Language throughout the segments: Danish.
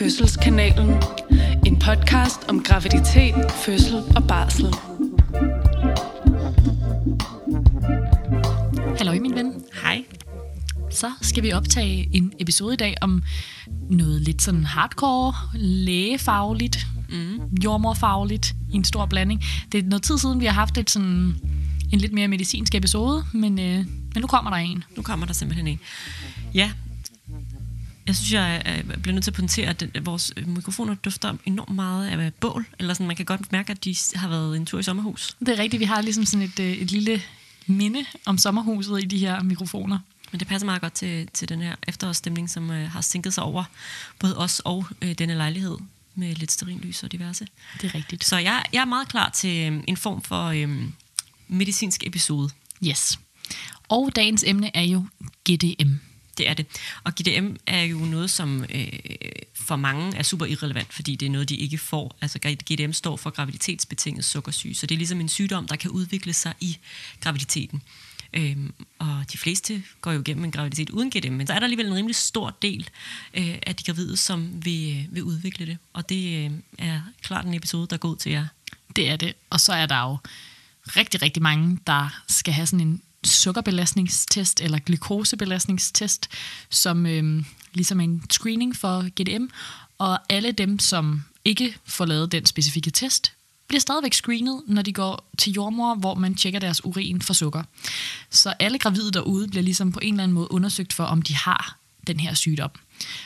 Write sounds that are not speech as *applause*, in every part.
Fødselskanalen. En podcast om graviditet, fødsel og barsel. Hallo min ven. Hej. Så skal vi optage en episode i dag om noget lidt sådan hardcore, lægefagligt, mm. jordmorfagligt i en stor blanding. Det er noget tid siden, vi har haft et sådan, en lidt mere medicinsk episode, men, øh, men nu kommer der en. Nu kommer der simpelthen en. Ja, jeg synes, jeg bliver nødt til at pointere, at vores mikrofoner dufter enormt meget af bål. Eller sådan, man kan godt mærke, at de har været en tur i sommerhus. Det er rigtigt. Vi har ligesom sådan et, øh, et lille minde om sommerhuset i de her mikrofoner. Men det passer meget godt til, til den her efterårsstemning, som øh, har sænket sig over både os og øh, denne lejlighed med lidt lys og diverse. Det er rigtigt. Så jeg, jeg er meget klar til øh, en form for øh, medicinsk episode. Yes. Og dagens emne er jo GDM. Det er det. Og GDM er jo noget, som øh, for mange er super irrelevant, fordi det er noget, de ikke får. Altså GDM står for graviditetsbetinget sukkersyge, så det er ligesom en sygdom, der kan udvikle sig i graviditeten. Øhm, og de fleste går jo igennem en graviditet uden GDM, men så er der alligevel en rimelig stor del øh, af de gravide, som vil, øh, vil udvikle det. Og det øh, er klart en episode, der går ud til jer. Det er det. Og så er der jo rigtig, rigtig mange, der skal have sådan en sukkerbelastningstest eller glukosebelastningstest, som øh, ligesom en screening for GDM. Og alle dem, som ikke får lavet den specifikke test, bliver stadigvæk screenet, når de går til jordmor, hvor man tjekker deres urin for sukker. Så alle gravide derude bliver ligesom på en eller anden måde undersøgt for, om de har den her sygdom.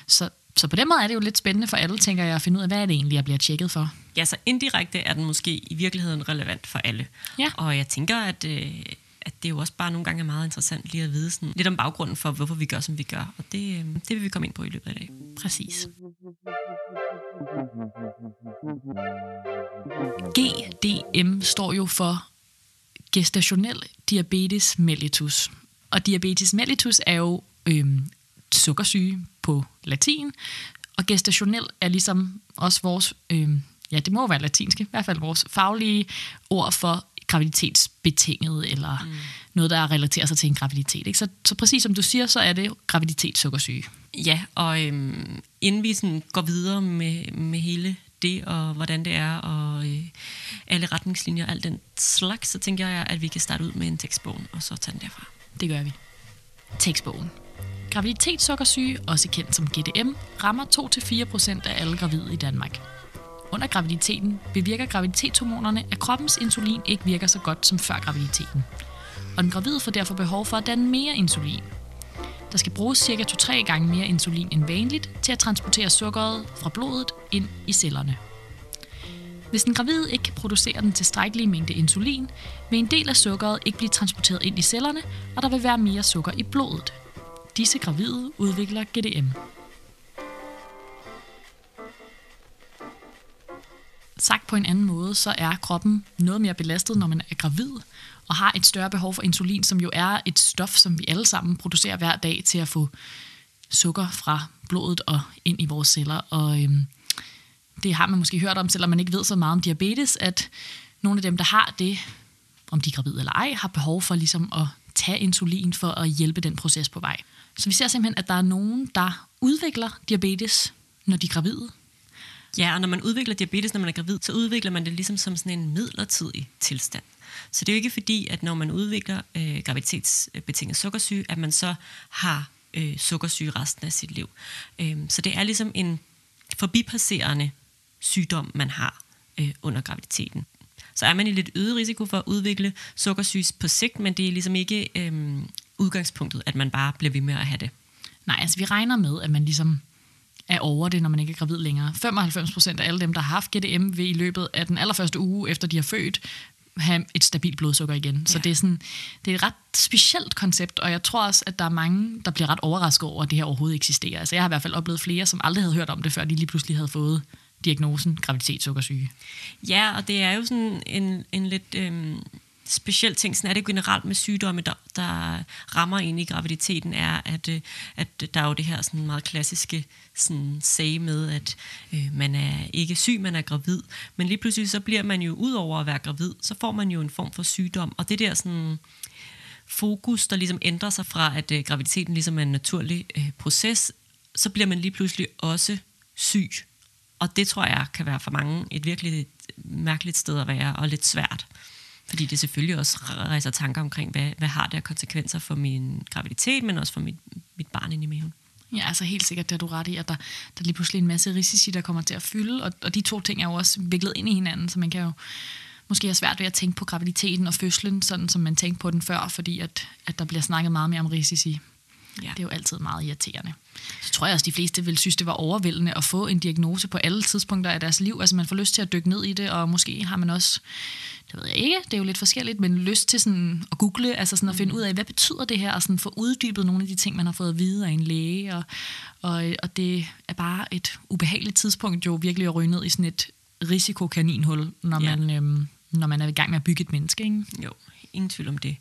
Så, så på den måde er det jo lidt spændende for alle, tænker jeg, at finde ud af, hvad er det egentlig, jeg bliver tjekket for. Ja, så indirekte er den måske i virkeligheden relevant for alle. Ja. Og jeg tænker, at, øh, at det jo også bare nogle gange er meget interessant lige at vide sådan, lidt om baggrunden for, hvorfor vi gør, som vi gør. Og det, øhm, det vil vi komme ind på i løbet af i dag. Præcis. GDM står jo for gestationel diabetes mellitus. Og diabetes mellitus er jo øhm, sukkersyge på latin, og gestationel er ligesom også vores, øhm, ja det må være latinske, i hvert fald vores faglige ord for graviditetsbetinget, eller mm. noget, der relaterer sig til en graviditet. Ikke? Så, så præcis som du siger, så er det graviditetssukkersyge. Ja, og øhm, inden vi sådan går videre med, med hele det, og hvordan det er, og øh, alle retningslinjer og alt den slags, så tænker jeg, at vi kan starte ud med en tekstbog, og så tage den derfra. Det gør vi. Tekstbogen. Graviditetssukkersyge, også kendt som GDM, rammer 2-4% af alle gravide i Danmark. Under graviditeten bevirker graviditetshormonerne, at kroppens insulin ikke virker så godt som før graviditeten. Og den gravide får derfor behov for at danne mere insulin. Der skal bruges ca. 2-3 gange mere insulin end vanligt til at transportere sukkeret fra blodet ind i cellerne. Hvis den gravide ikke kan producere den tilstrækkelige mængde insulin, vil en del af sukkeret ikke blive transporteret ind i cellerne, og der vil være mere sukker i blodet. Disse gravide udvikler GDM. Sagt på en anden måde, så er kroppen noget mere belastet, når man er gravid, og har et større behov for insulin, som jo er et stof, som vi alle sammen producerer hver dag til at få sukker fra blodet og ind i vores celler. Og øhm, det har man måske hørt om, selvom man ikke ved så meget om diabetes, at nogle af dem, der har det, om de er gravide eller ej, har behov for ligesom at tage insulin for at hjælpe den proces på vej. Så vi ser simpelthen, at der er nogen, der udvikler diabetes, når de er gravide, Ja, og når man udvikler diabetes, når man er gravid, så udvikler man det ligesom som sådan en midlertidig tilstand. Så det er jo ikke fordi, at når man udvikler øh, graviditetsbetinget sukkersyge, at man så har øh, sukkersyge resten af sit liv. Øh, så det er ligesom en forbipasserende sygdom, man har øh, under graviditeten. Så er man i lidt øget risiko for at udvikle sukkersyge på sigt, men det er ligesom ikke øh, udgangspunktet, at man bare bliver ved med at have det. Nej, altså vi regner med, at man ligesom er over det, når man ikke er gravid længere. 95 procent af alle dem, der har haft GDM, vil i løbet af den allerførste uge, efter de har født, have et stabilt blodsukker igen. Ja. Så det er, sådan, det er et ret specielt koncept, og jeg tror også, at der er mange, der bliver ret overrasket over, at det her overhovedet eksisterer. Altså jeg har i hvert fald oplevet flere, som aldrig havde hørt om det, før de lige pludselig havde fået diagnosen graviditetssukkersyge. Ja, og det er jo sådan en, en lidt... Øhm speciel ting, sådan er det generelt med sygdomme, der, der rammer ind i graviditeten, er, at, øh, at der er jo det her sådan meget klassiske sådan sag med, at øh, man er ikke syg, man er gravid, men lige pludselig så bliver man jo ud over at være gravid, så får man jo en form for sygdom, og det der sådan fokus, der ligesom ændrer sig fra, at øh, graviditeten ligesom er en naturlig øh, proces, så bliver man lige pludselig også syg. Og det tror jeg kan være for mange et virkelig mærkeligt sted at være, og lidt svært. Fordi det selvfølgelig også rejser tanker omkring, hvad, hvad har det af konsekvenser for min graviditet, men også for mit, mit barn inde i maven. Ja, altså helt sikkert, det er du ret i, at der, der er lige pludselig en masse risici, der kommer til at fylde, og, og de to ting er jo også viklet ind i hinanden, så man kan jo måske have svært ved at tænke på graviditeten og fødslen, sådan som man tænkte på den før, fordi at, at der bliver snakket meget mere om risici. Ja. Det er jo altid meget irriterende. Så tror jeg også, de fleste vil synes, det var overvældende at få en diagnose på alle tidspunkter af deres liv. Altså man får lyst til at dykke ned i det, og måske har man også, det ved jeg ikke, det er jo lidt forskelligt, men lyst til sådan at google, altså sådan at finde mm. ud af, hvad betyder det her, og sådan få uddybet nogle af de ting, man har fået at vide af en læge. Og, og, og det er bare et ubehageligt tidspunkt jo virkelig at ryge ned i sådan et risikokaninhul, når, ja. man, øhm, når man er i gang med at bygge et menneske. Ikke? Jo, ingen tvivl om det.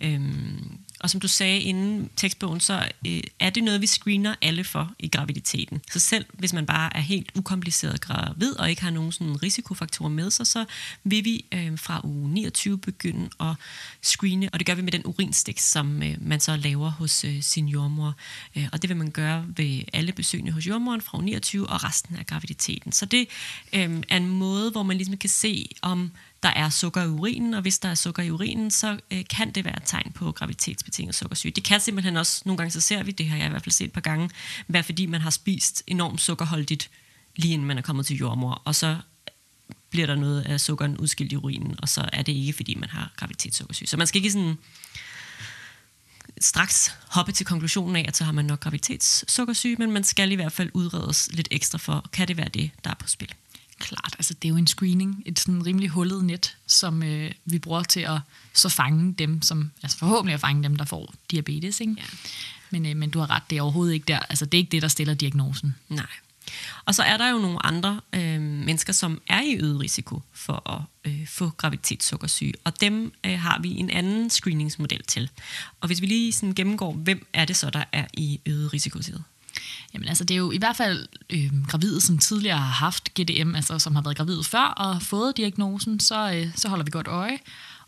Øhm, og som du sagde inden tekstbogen, så øh, er det noget, vi screener alle for i graviditeten. Så selv hvis man bare er helt ukompliceret gravid og ikke har nogen sådan risikofaktorer med sig, så vil vi øh, fra uge 29 begynde at screene, og det gør vi med den urinstik, som øh, man så laver hos øh, sin jordmor. Øh, og det vil man gøre ved alle besøgende hos jordmoren fra uge 29 og resten af graviditeten. Så det øh, er en måde, hvor man ligesom kan se, om der er sukker i urinen, og hvis der er sukker i urinen, så øh, kan det være et tegn på graviditetsbetinget sukkersyge. Det kan simpelthen også, nogle gange så ser vi, det har jeg i hvert fald set et par gange, være fordi man har spist enormt sukkerholdigt, lige inden man er kommet til jordmor, og så bliver der noget af sukkeren udskilt i urinen, og så er det ikke, fordi man har graviditetssukkersyge. Så man skal ikke sådan straks hoppe til konklusionen af, at så har man nok graviditetssukkersyge, men man skal i hvert fald udredes lidt ekstra for, kan det være det, der er på spil. Klart, altså det er jo en screening, et sådan rimelig hullet net, som øh, vi bruger til at så fange dem, som, altså forhåbentlig at fange dem, der får diabetes. Ikke? Ja. Men, øh, men du har ret, det er overhovedet ikke der, altså det er ikke det, der stiller diagnosen. Nej. Og så er der jo nogle andre øh, mennesker, som er i øget risiko for at øh, få graviditetssukkersyge, og dem øh, har vi en anden screeningsmodel til. Og hvis vi lige sådan gennemgår, hvem er det så, der er i øget risiko til? Jamen altså, det er jo i hvert fald øh, gravide, som tidligere har haft GDM, altså som har været gravide før og fået diagnosen, så, øh, så holder vi godt øje.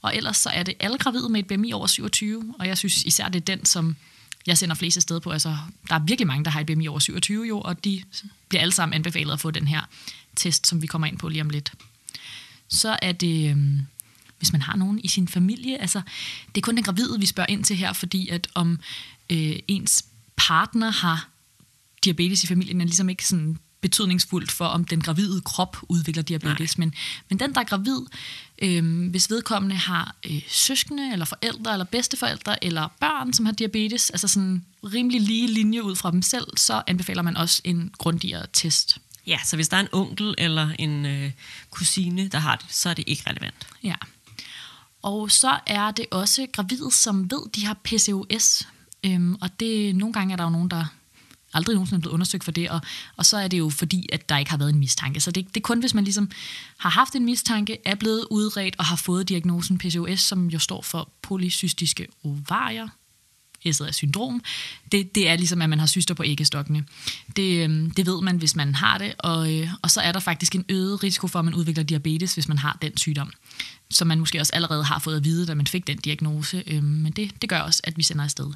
Og ellers så er det alle gravide med et BMI over 27, og jeg synes især, det er den, som jeg sender flest sted på. Altså, der er virkelig mange, der har et BMI over 27 jo, og de bliver alle sammen anbefalet at få den her test, som vi kommer ind på lige om lidt. Så er det, øh, hvis man har nogen i sin familie, altså det er kun den gravide, vi spørger ind til her, fordi at om øh, ens partner har diabetes i familien er ligesom ikke sådan betydningsfuldt for, om den gravide krop udvikler diabetes. Men, men den, der er gravid, øh, hvis vedkommende har øh, søskende, eller forældre, eller bedsteforældre, eller børn, som har diabetes, altså sådan rimelig lige linje ud fra dem selv, så anbefaler man også en grundigere test. Ja, så hvis der er en onkel eller en øh, kusine, der har det, så er det ikke relevant. Ja. Og så er det også gravide, som ved, de har PCOS. Øhm, og det, nogle gange er der jo nogen, der aldrig nogensinde blevet undersøgt for det, og, og så er det jo fordi, at der ikke har været en mistanke. Så det, det er kun, hvis man ligesom har haft en mistanke, er blevet udredt og har fået diagnosen PCOS, som jo står for polycystiske ovarier, S'et syndrom, det, det er ligesom, at man har syster på æggestokkene. Det, øhm, det ved man, hvis man har det, og, øh, og så er der faktisk en øget risiko for, at man udvikler diabetes, hvis man har den sygdom. Som man måske også allerede har fået at vide, da man fik den diagnose. Øhm, men det, det gør også, at vi sender afsted.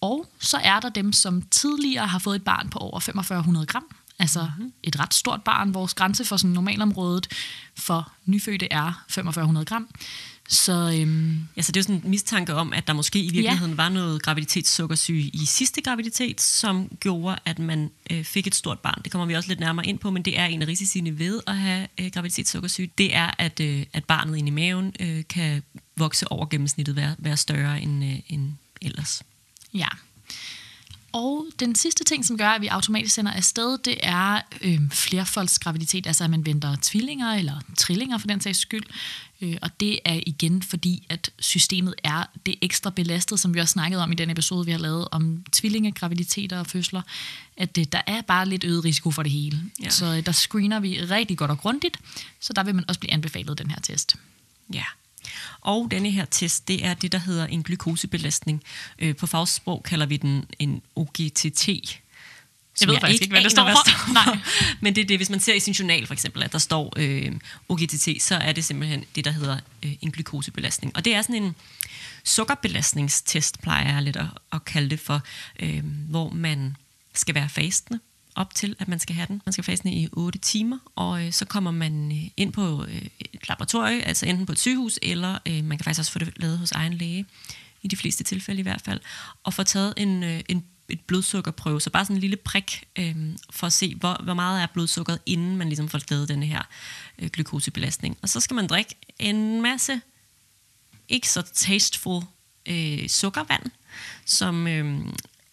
Og så er der dem, som tidligere har fået et barn på over 4500 gram. Altså mm-hmm. et ret stort barn. Vores grænse for sådan normalområdet for nyfødte er 4500 gram. Så, øhm, ja, så det er jo sådan en mistanke om, at der måske i virkeligheden ja. var noget graviditetssukkersyge i sidste graviditet, som gjorde, at man øh, fik et stort barn. Det kommer vi også lidt nærmere ind på, men det er en af risiciene ved at have øh, graviditetssukkersyge. Det er, at, øh, at barnet inde i maven øh, kan vokse over gennemsnittet, være, være større end, øh, end ellers. Ja. Og den sidste ting, som gør, at vi automatisk sender afsted, det er øh, flerfoldsgraviditet, altså at man venter tvillinger eller trillinger for den sags skyld. Øh, og det er igen fordi, at systemet er det ekstra belastet, som vi også snakkede om i den episode, vi har lavet om tvillingegraviditeter og fødsler, at det, der er bare lidt øget risiko for det hele. Ja. Så øh, der screener vi rigtig godt og grundigt, så der vil man også blive anbefalet den her test. Ja. Og denne her test, det er det, der hedder en glukosebelastning. Øh, på fagsprog kalder vi den en OGTT. Jeg ved jeg faktisk ikke, hvad det står for. Nej. *laughs* Men det er det, hvis man ser i sin journal for eksempel, at der står øh, OGTT, så er det simpelthen det, der hedder øh, en glukosebelastning. Og det er sådan en sukkerbelastningstest, plejer jeg lidt at, at kalde det for, øh, hvor man skal være fastende op til, at man skal have den. Man skal fastne i 8 timer, og øh, så kommer man øh, ind på øh, et laboratorie, altså enten på et sygehus, eller øh, man kan faktisk også få det lavet hos egen læge, i de fleste tilfælde i hvert fald, og få taget en, øh, en et blodsukkerprøve, så bare sådan en lille prik, øh, for at se, hvor, hvor meget er blodsukkeret, inden man ligesom får lavet den her øh, glukosebelastning. Og så skal man drikke en masse ikke så tasteful øh, sukkervand, som øh,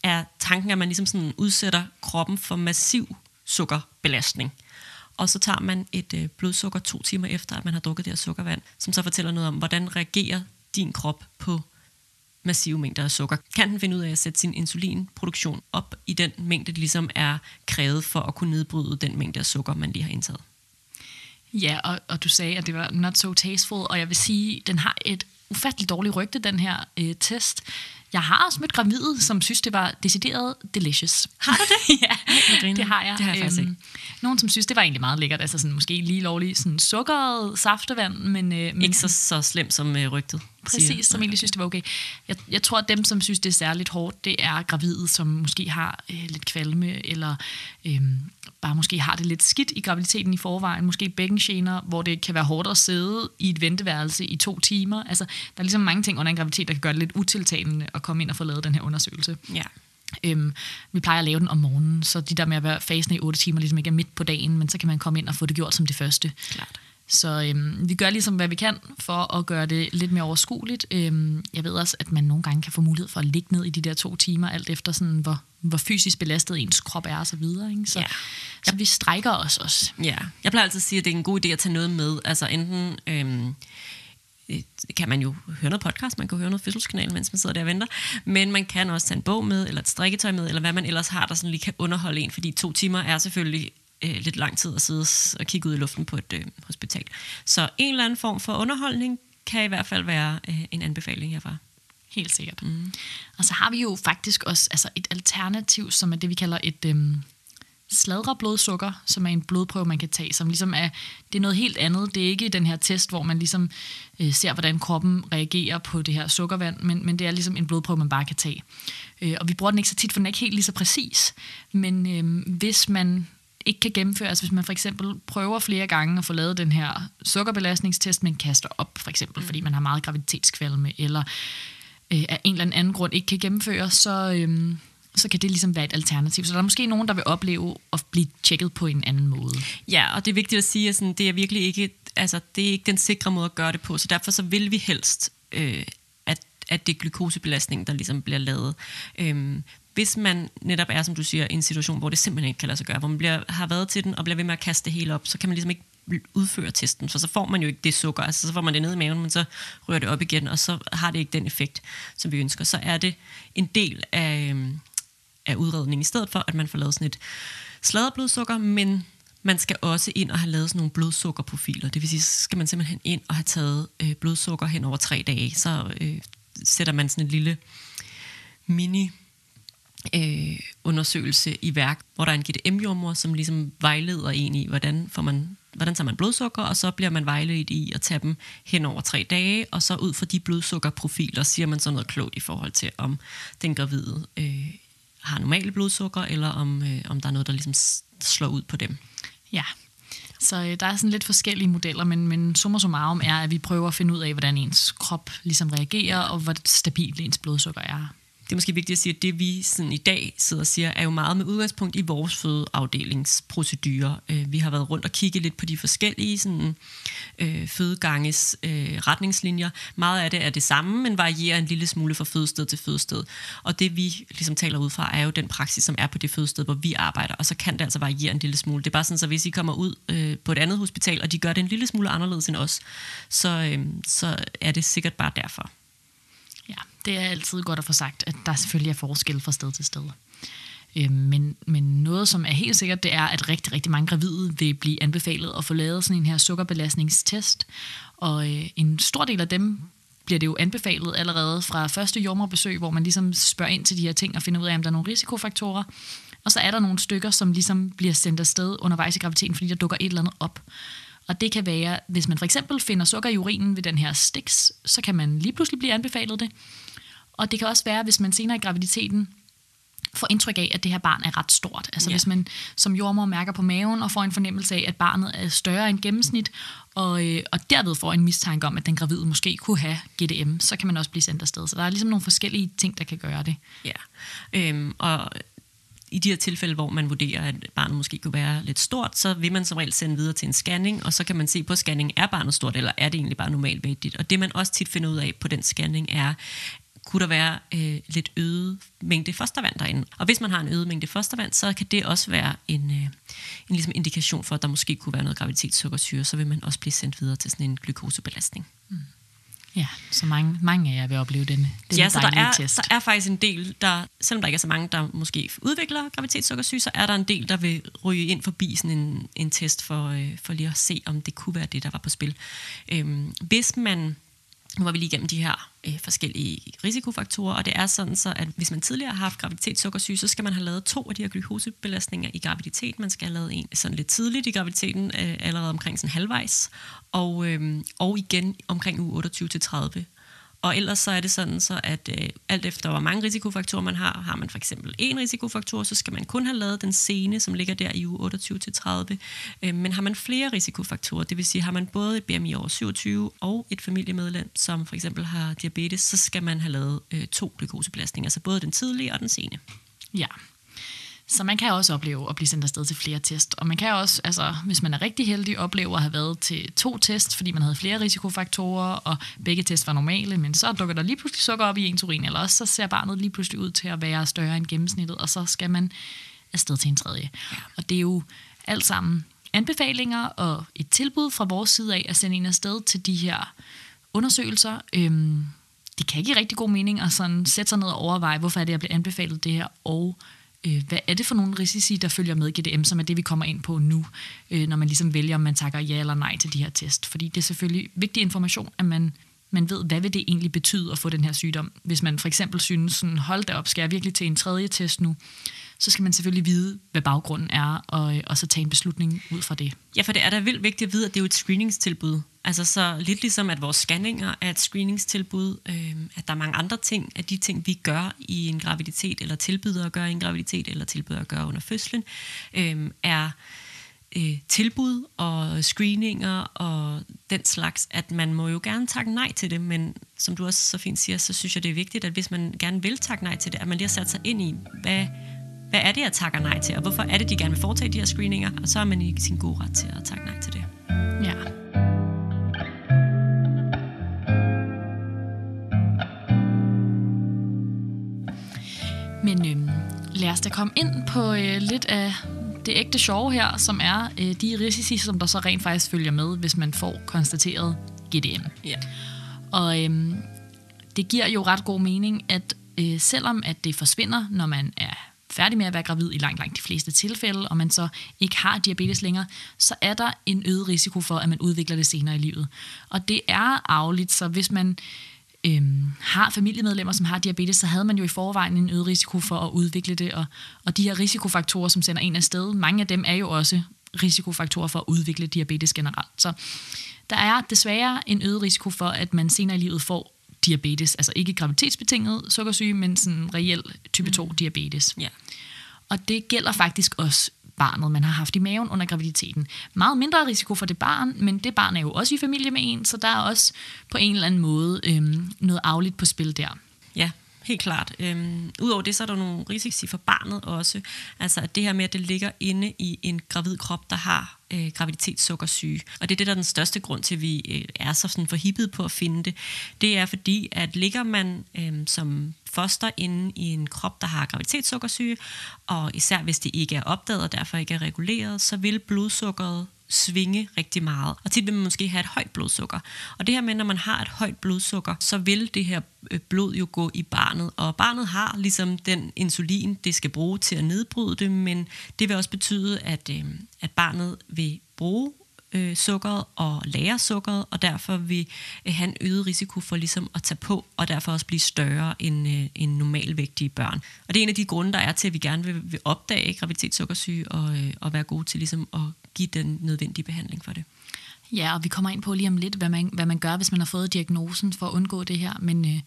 er tanken, at man ligesom sådan udsætter kroppen for massiv sukkerbelastning. Og så tager man et øh, blodsukker to timer efter, at man har drukket det her sukkervand, som så fortæller noget om, hvordan reagerer din krop på massive mængder af sukker. Kan den finde ud af at sætte sin insulinproduktion op i den mængde, det ligesom er krævet for at kunne nedbryde den mængde af sukker, man lige har indtaget? Ja, og, og du sagde, at det var not so tasteful, og jeg vil sige, den har et ufatteligt dårligt rygte, den her øh, test. Jeg har også mødt gravide, som synes, det var decideret delicious. Har du det? *laughs* ja, det har jeg. Det har jeg faktisk øhm, Nogen, som synes, det var egentlig meget lækkert. Altså sådan, måske lige lovlig sådan sukkeret saftevand, men... Øh, men Ikke så, så slemt som øh, rygtet Præcis, siger. som egentlig synes, det var okay. Jeg, jeg tror, at dem, som synes, det er særligt hårdt, det er gravide, som måske har øh, lidt kvalme, eller øh, bare måske har det lidt skidt i graviditeten i forvejen. Måske bækkengener, hvor det kan være hårdt at sidde i et venteværelse i to timer. Altså, der er ligesom mange ting under en graviditet, der kan gøre det lidt utiltalende at komme ind og få lavet den her undersøgelse. Ja. Øhm, vi plejer at lave den om morgenen, så de der med at være fasen i 8 timer ligesom ikke er midt på dagen, men så kan man komme ind og få det gjort som det første. Klart. Så øhm, vi gør ligesom, hvad vi kan for at gøre det lidt mere overskueligt. Øhm, jeg ved også, at man nogle gange kan få mulighed for at ligge ned i de der to timer, alt efter sådan, hvor, hvor fysisk belastet ens krop er og så videre. Ikke? Så, Ja. så vi strækker os også. Ja, jeg plejer altid at sige, at det er en god idé at tage noget med. Altså enten øhm, øh, kan man jo høre noget podcast, man kan høre noget fødselskanal, mens man sidder der og venter, men man kan også tage en bog med, eller et strikketøj med, eller hvad man ellers har, der sådan lige kan underholde en, fordi to timer er selvfølgelig øh, lidt lang tid at sidde og kigge ud i luften på et øh, hospital. Så en eller anden form for underholdning kan i hvert fald være øh, en anbefaling herfra. Helt sikkert. Mm. Og så har vi jo faktisk også altså et alternativ, som er det, vi kalder et øhm, sladreblodsukker, som er en blodprøve, man kan tage, som ligesom er, det er noget helt andet. Det er ikke den her test, hvor man ligesom øh, ser, hvordan kroppen reagerer på det her sukkervand, men, men det er ligesom en blodprøve, man bare kan tage. Øh, og vi bruger den ikke så tit, for den er ikke helt lige så præcis. Men øh, hvis man ikke kan gennemføre, altså hvis man for eksempel prøver flere gange at få lavet den her sukkerbelastningstest, men kaster op, for eksempel, fordi man har meget graviditetskvalme, eller øh, af en eller anden grund ikke kan gennemføre, så, øh, så kan det ligesom være et alternativ. Så der er måske nogen, der vil opleve at blive tjekket på en anden måde. Ja, og det er vigtigt at sige, at sådan, det er virkelig ikke, altså, det er ikke den sikre måde at gøre det på, så derfor så vil vi helst, øh, at, at det er glukosebelastning, der ligesom bliver lavet. Øhm, hvis man netop er, som du siger, i en situation, hvor det simpelthen ikke kan lade sig gøre, hvor man bliver, har været til den og bliver ved med at kaste det hele op, så kan man ligesom ikke udføre testen, for så får man jo ikke det sukker, altså så får man det ned i maven, men så rører det op igen, og så har det ikke den effekt, som vi ønsker. Så er det en del af, øhm, af udredningen, i stedet for, at man får lavet sådan et sladderblodsukker, men man skal også ind og have lavet sådan nogle blodsukkerprofiler. Det vil sige, så skal man simpelthen ind og have taget øh, blodsukker hen over tre dage. Så øh, sætter man sådan en lille mini øh, undersøgelse i værk, hvor der er en GDM-jordmor, som ligesom vejleder en i, hvordan, får man, hvordan tager man blodsukker, og så bliver man vejledt i at tage dem hen over tre dage, og så ud fra de blodsukkerprofiler siger man så noget klogt i forhold til, om den gravide øh, har normale blodsukker, eller om, øh, om der er noget, der ligesom slår ud på dem. Ja, så øh, der er sådan lidt forskellige modeller, men, men summa summarum er, at vi prøver at finde ud af, hvordan ens krop ligesom reagerer, og hvor stabilt ens blodsukker er det er måske vigtigt at sige, at det vi sådan i dag sidder og siger, er jo meget med udgangspunkt i vores fødeafdelingsprocedurer. Øh, vi har været rundt og kigget lidt på de forskellige sådan, øh, fødeganges øh, retningslinjer. Meget af det er det samme, men varierer en lille smule fra fødested til fødested. Og det vi ligesom taler ud fra, er jo den praksis, som er på det fødested, hvor vi arbejder, og så kan det altså variere en lille smule. Det er bare sådan, så hvis I kommer ud øh, på et andet hospital, og de gør det en lille smule anderledes end os, så, øh, så er det sikkert bare derfor. Det er altid godt at få sagt, at der selvfølgelig er forskel fra sted til sted. Øh, Men, men noget, som er helt sikkert, det er, at rigtig, rigtig mange gravide vil blive anbefalet at få lavet sådan en her sukkerbelastningstest. Og øh, en stor del af dem bliver det jo anbefalet allerede fra første jordmorbesøg, hvor man ligesom spørger ind til de her ting og finder ud af, om der er nogle risikofaktorer. Og så er der nogle stykker, som ligesom bliver sendt afsted undervejs i graviditeten, fordi der dukker et eller andet op. Og det kan være, hvis man for eksempel finder sukker i urinen ved den her stiks, så kan man lige pludselig blive anbefalet det. Og det kan også være, hvis man senere i graviditeten får indtryk af, at det her barn er ret stort. Altså Ja. hvis man som jordmor mærker på maven og får en fornemmelse af, at barnet er større end gennemsnit, og, øh, og derved får en mistanke om, at den gravide måske kunne have GDM, så kan man også blive sendt afsted. Så der er ligesom nogle forskellige ting, der kan gøre det. Ja. Øhm, og i de her tilfælde, hvor man vurderer, at barnet måske kunne være lidt stort, så vil man som regel sende videre til en scanning, og så kan man se på scanningen, er barnet stort, eller er det egentlig bare normalvægtigt? Og det man også tit finder ud af på den scanning er, kunne der være øh, lidt øget mængde fostervand derinde. Og hvis man har en øget mængde fostervand, så kan det også være en, øh, en ligesom indikation for, at der måske kunne være noget graviditetssukkersyre, så vil man også blive sendt videre til sådan en glukosebelastning. Ja, så mange, mange af jer vil opleve denne, denne Ja, så der er, test. der er faktisk en del, der, selvom der ikke er så mange, der måske udvikler graviditetssukkersyge, så er der en del, der vil ryge ind forbi sådan en, en test for, øh, for lige at se, om det kunne være det, der var på spil. Øhm, hvis man nu var vi lige igennem de her øh, forskellige risikofaktorer, og det er sådan så, at hvis man tidligere har haft graviditetssukkersyge, så skal man have lavet to af de her glukosebelastninger i graviditet. Man skal have lavet en sådan lidt tidligt i graviditeten, øh, allerede omkring sådan halvvejs, og, øh, og igen omkring uge 28-30. Og ellers så er det sådan, så at øh, alt efter hvor mange risikofaktorer man har, har man for eksempel en risikofaktor, så skal man kun have lavet den sene, som ligger der i uge 28-30. Øh, men har man flere risikofaktorer, det vil sige, har man både et BMI over 27 og et familiemedlem, som for eksempel har diabetes, så skal man have lavet øh, to glukosebelastninger, altså både den tidlige og den sene. Ja. Så man kan også opleve at blive sendt afsted til flere test. Og man kan også, altså, hvis man er rigtig heldig, opleve at have været til to test, fordi man havde flere risikofaktorer, og begge test var normale, men så dukker der lige pludselig sukker op i ens urin, eller også så ser barnet lige pludselig ud til at være større end gennemsnittet, og så skal man afsted til en tredje. Ja. Og det er jo alt sammen anbefalinger og et tilbud fra vores side af at sende en afsted til de her undersøgelser. Øhm, det kan give rigtig god mening at sådan sætte sig ned og overveje, hvorfor er det, jeg bliver anbefalet det her, og Øh, hvad er det for nogle risici, der følger med GDM, som er det, vi kommer ind på nu, øh, når man ligesom vælger, om man takker ja eller nej til de her test. Fordi det er selvfølgelig vigtig information, at man, man ved, hvad vil det egentlig betyde at få den her sygdom. Hvis man for eksempel synes, sådan, hold da op, skal jeg virkelig til en tredje test nu, så skal man selvfølgelig vide, hvad baggrunden er, og, og så tage en beslutning ud fra det. Ja, for det er da vildt vigtigt at vide, at det er jo et screeningstilbud. Altså så lidt ligesom, at vores scanninger er et screeningstilbud, øh, at der er mange andre ting, af de ting, vi gør i en graviditet, eller tilbyder at gøre i en graviditet, eller tilbyder at gøre under fødslen, øh, er øh, tilbud og screeninger og den slags, at man må jo gerne takke nej til det, men som du også så fint siger, så synes jeg, det er vigtigt, at hvis man gerne vil takke nej til det, at man lige har sat sig ind i, hvad, hvad er det, jeg takker nej til, og hvorfor er det, de gerne vil foretage de her screeninger, og så er man i sin gode ret til at takke nej til det. Ja. Men øhm, lad os da komme ind på øh, lidt af det ægte sjove her, som er øh, de risici, som der så rent faktisk følger med, hvis man får konstateret GDM. Ja. Og øhm, det giver jo ret god mening, at øh, selvom at det forsvinder, når man er færdig med at være gravid i langt, langt de fleste tilfælde, og man så ikke har diabetes længere, så er der en øget risiko for, at man udvikler det senere i livet. Og det er arveligt, så hvis man øhm, har familiemedlemmer, som har diabetes, så havde man jo i forvejen en øget risiko for at udvikle det, og, og de her risikofaktorer, som sender en afsted, mange af dem er jo også risikofaktorer for at udvikle diabetes generelt. Så der er desværre en øget risiko for, at man senere i livet får diabetes, altså ikke graviditetsbetinget sukkersyge, men sådan reel type 2 diabetes. Ja. Og det gælder faktisk også barnet, man har haft i maven under graviditeten. Meget mindre risiko for det barn, men det barn er jo også i familie med en, så der er også på en eller anden måde øhm, noget afligt på spil der. Ja, helt klart. Øhm, Udover det, så er der nogle risici for barnet også. Altså at det her med, at det ligger inde i en gravid krop, der har øh, graviditetssukkersyge. Og det er det, der er den største grund til, at vi øh, er så sådan forhippet på at finde det. Det er fordi, at ligger man øh, som foster inde i en krop, der har graviditetssukkersyge, og især hvis det ikke er opdaget og derfor ikke er reguleret, så vil blodsukkeret svinge rigtig meget. Og tit vil man måske have et højt blodsukker. Og det her med, når man har et højt blodsukker, så vil det her øh, blod jo gå i barnet. Og barnet har ligesom den insulin, det skal bruge til at nedbryde det, men det vil også betyde, at, øh, at barnet vil bruge øh, sukkeret og lære sukkeret, og derfor vil øh, han øget risiko for ligesom at tage på, og derfor også blive større end, øh, end normalvægtige børn. Og det er en af de grunde, der er til, at vi gerne vil, vil opdage graviditetssukkersyge og, øh, og være gode til ligesom at give den nødvendige behandling for det. Ja, og vi kommer ind på lige om lidt, hvad man, hvad man gør, hvis man har fået diagnosen for at undgå det her. Men, øh,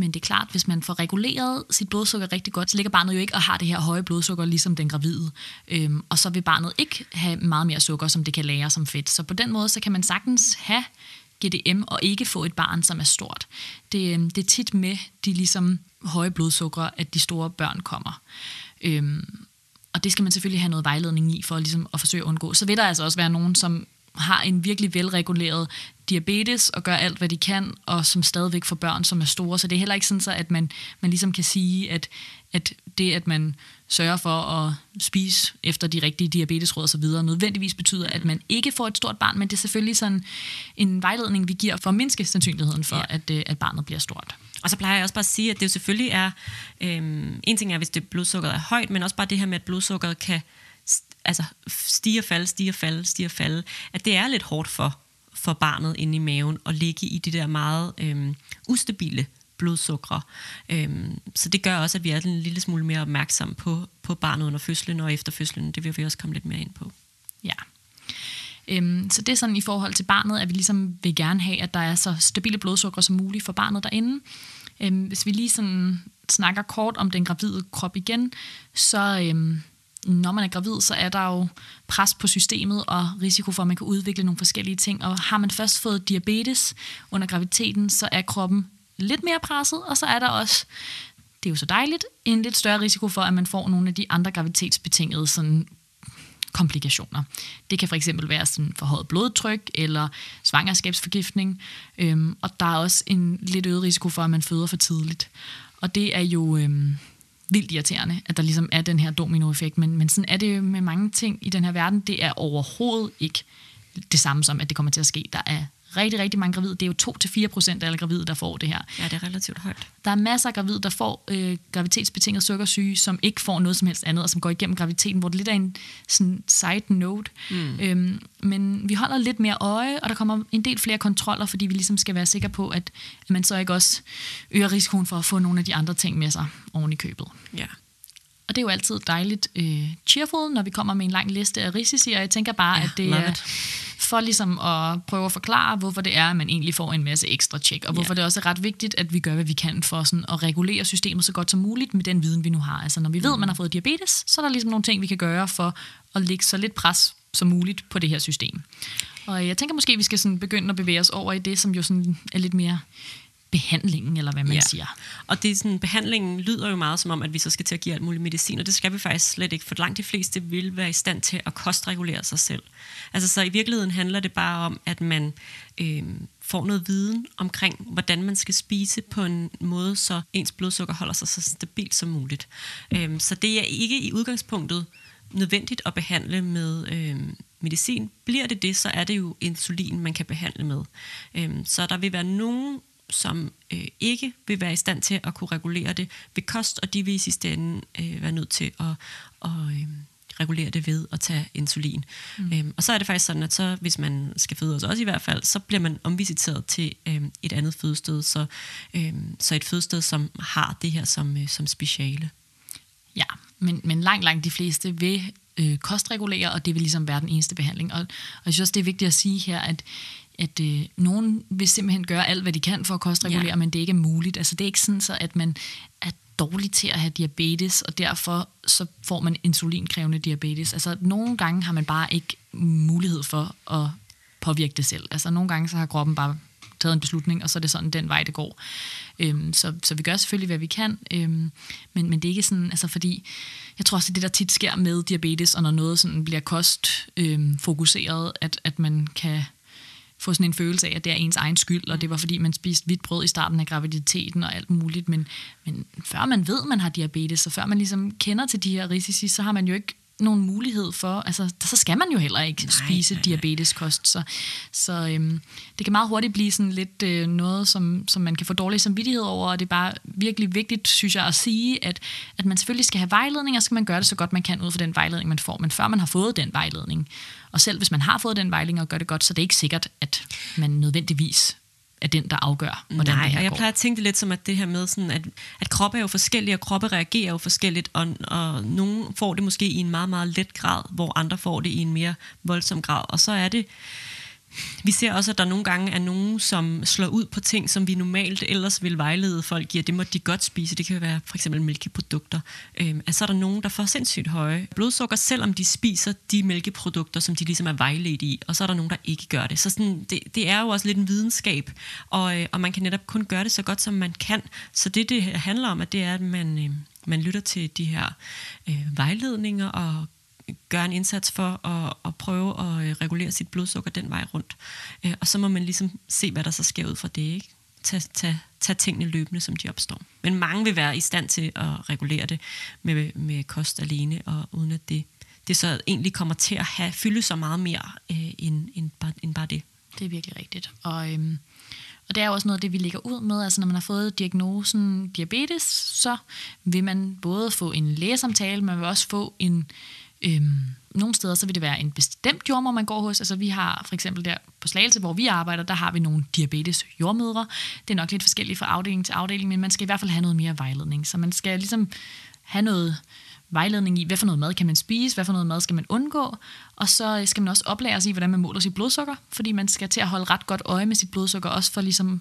men det er klart, hvis man får reguleret sit blodsukker rigtig godt, så ligger barnet jo ikke og har det her høje blodsukker, ligesom den gravide. Øhm, og så vil barnet ikke have meget mere sukker, som det kan lære som fedt. Så på den måde, så kan man sagtens have GDM og ikke få et barn, som er stort. Det, øhm, det er tit med de ligesom høje blodsukker, at de store børn kommer. Øhm, og det skal man selvfølgelig have noget vejledning i, for ligesom at forsøge at undgå. Så vil der altså også være nogen, som har en virkelig velreguleret diabetes og gør alt, hvad de kan, og som stadigvæk får børn, som er store. Så det er heller ikke sådan, så, at man, man ligesom kan sige, at, at det, at man sørger for at spise efter de rigtige diabetesråd og så videre, nødvendigvis betyder, at man ikke får et stort barn, men det er selvfølgelig sådan en vejledning, vi giver for at mindske sandsynligheden for, ja. at, øh, at barnet bliver stort. Og så plejer jeg også bare at sige, at det jo selvfølgelig er, øhm, en ting er, hvis det blodsukkeret er højt, men også bare det her med, at blodsukkeret kan altså, stige og falde, stige og falde, stige og falde, at det er lidt hårdt for, for barnet inde i maven og ligge i de der meget øh, ustabile blodsukker. Øhm, så det gør også, at vi er en lille smule mere opmærksom på, på barnet under fødslen og efter fødslen. Det vil vi også komme lidt mere ind på. Ja. Øhm, så det er sådan i forhold til barnet, at vi ligesom vil gerne have, at der er så stabile blodsukker som muligt for barnet derinde. Øhm, hvis vi lige sådan snakker kort om den gravide krop igen, så øhm, når man er gravid, så er der jo pres på systemet og risiko for, at man kan udvikle nogle forskellige ting. Og har man først fået diabetes under graviditeten, så er kroppen lidt mere presset, og så er der også, det er jo så dejligt, en lidt større risiko for, at man får nogle af de andre graviditetsbetingede sådan komplikationer. Det kan for eksempel være sådan forhøjet blodtryk eller svangerskabsforgiftning, øhm, og der er også en lidt øget risiko for, at man føder for tidligt. Og det er jo øhm, vildt irriterende, at der ligesom er den her dominoeffekt, men, men sådan er det med mange ting i den her verden. Det er overhovedet ikke det samme som, at det kommer til at ske. Der er rigtig, rigtig mange gravide. Det er jo 2-4 procent af alle gravide, der får det her. Ja, det er relativt højt. Der er masser af gravide, der får øh, graviditetsbetinget sukkersyge, som ikke får noget som helst andet, og som går igennem graviditeten, hvor det lidt er en sådan side note. Mm. Øhm, men vi holder lidt mere øje, og der kommer en del flere kontroller, fordi vi ligesom skal være sikre på, at, at man så ikke også øger risikoen for at få nogle af de andre ting med sig oven i købet. Ja. Og det er jo altid dejligt øh, cheerful, når vi kommer med en lang liste af risici, og jeg tænker bare, ja, at det er for ligesom at prøve at forklare, hvorfor det er, at man egentlig får en masse ekstra tjek, og hvorfor ja. det også er ret vigtigt, at vi gør, hvad vi kan for sådan at regulere systemet så godt som muligt med den viden, vi nu har. Altså når vi ved, at man har fået diabetes, så er der ligesom nogle ting, vi kan gøre for at lægge så lidt pres som muligt på det her system. Og jeg tænker måske, at vi skal sådan begynde at bevæge os over i det, som jo sådan er lidt mere behandlingen, eller hvad man ja. siger. Og det sådan, behandlingen lyder jo meget som om, at vi så skal til at give alt muligt medicin, og det skal vi faktisk slet ikke, for langt de fleste vil være i stand til at kostregulere sig selv. Altså så i virkeligheden handler det bare om, at man øh, får noget viden omkring, hvordan man skal spise på en måde, så ens blodsukker holder sig så stabilt som muligt. Øh, så det er ikke i udgangspunktet nødvendigt at behandle med øh, medicin. Bliver det det, så er det jo insulin, man kan behandle med. Øh, så der vil være nogle som øh, ikke vil være i stand til at kunne regulere det ved kost, og de vil i sidste ende øh, være nødt til at, at øh, regulere det ved at tage insulin. Mm. Øhm, og så er det faktisk sådan, at så, hvis man skal føde os også i hvert fald, så bliver man omvisiteret til øh, et andet fødested, så, øh, så et fødested, som har det her som, øh, som speciale. Ja, men, men langt, langt de fleste vil øh, kostregulere, og det vil ligesom være den eneste behandling. Og, og jeg synes også, det er vigtigt at sige her, at at øh, nogen vil simpelthen gøre alt, hvad de kan for at kostregulere, ja. men det ikke er muligt. Altså det er ikke sådan så, at man er dårlig til at have diabetes, og derfor så får man insulinkrævende diabetes. Altså nogle gange har man bare ikke mulighed for at påvirke det selv. Altså nogle gange så har kroppen bare taget en beslutning, og så er det sådan den vej, det går. Øhm, så, så vi gør selvfølgelig, hvad vi kan, øhm, men, men det er ikke sådan, altså fordi, jeg tror også, det der tit sker med diabetes, og når noget sådan bliver kostfokuseret, øhm, at, at man kan få sådan en følelse af, at det er ens egen skyld, og det var fordi, man spiste hvidt brød i starten af graviditeten og alt muligt. Men, men før man ved, man har diabetes, og før man ligesom kender til de her risici, så har man jo ikke nogen mulighed for, altså så skal man jo heller ikke nej, spise nej, nej. diabeteskost, så, så øhm, det kan meget hurtigt blive sådan lidt øh, noget, som, som man kan få dårlig samvittighed over, og det er bare virkelig vigtigt, synes jeg, at sige, at, at man selvfølgelig skal have vejledning, og skal man gøre det så godt man kan ud fra den vejledning, man får, men før man har fået den vejledning, og selv hvis man har fået den vejledning og gør det godt, så det er ikke sikkert, at man nødvendigvis er den, der afgør, hvordan Nej, det her og jeg går. plejer at tænke det lidt som, at det her med, sådan, at, at kroppe er jo forskellige, og kroppe reagerer jo forskelligt, og, og nogen får det måske i en meget, meget let grad, hvor andre får det i en mere voldsom grad. Og så er det vi ser også, at der nogle gange er nogen, som slår ud på ting, som vi normalt ellers vil vejlede folk i, at det må de godt spise. Det kan være for eksempel mælkeprodukter. Øhm, altså er der nogen, der får sindssygt høje blodsukker, selvom de spiser de mælkeprodukter, som de ligesom er vejledt i. Og så er der nogen, der ikke gør det. Så sådan, det, det er jo også lidt en videnskab, og, øh, og man kan netop kun gøre det så godt, som man kan. Så det, det handler om, at det er, at man, øh, man lytter til de her øh, vejledninger og gøre en indsats for at, at prøve at øh, regulere sit blodsukker den vej rundt. Øh, og så må man ligesom se, hvad der så sker ud fra det. Ikke? Tag, tag, tag tingene løbende, som de opstår. Men mange vil være i stand til at regulere det med, med kost alene, og uden at det, det så egentlig kommer til at have, fylde så meget mere øh, end, end, bare, end bare det. Det er virkelig rigtigt. Og, øhm, og det er jo også noget af det, vi ligger ud med. Altså når man har fået diagnosen diabetes, så vil man både få en lægesamtale, man vil også få en Øhm, nogle steder så vil det være en bestemt jordmor, man går hos. Altså vi har for eksempel der på Slagelse, hvor vi arbejder, der har vi nogle diabetes jordmødre. Det er nok lidt forskelligt fra afdeling til afdeling, men man skal i hvert fald have noget mere vejledning. Så man skal ligesom have noget vejledning i, hvad for noget mad kan man spise, hvad for noget mad skal man undgå, og så skal man også oplære sig i, hvordan man måler sit blodsukker, fordi man skal til at holde ret godt øje med sit blodsukker, også for ligesom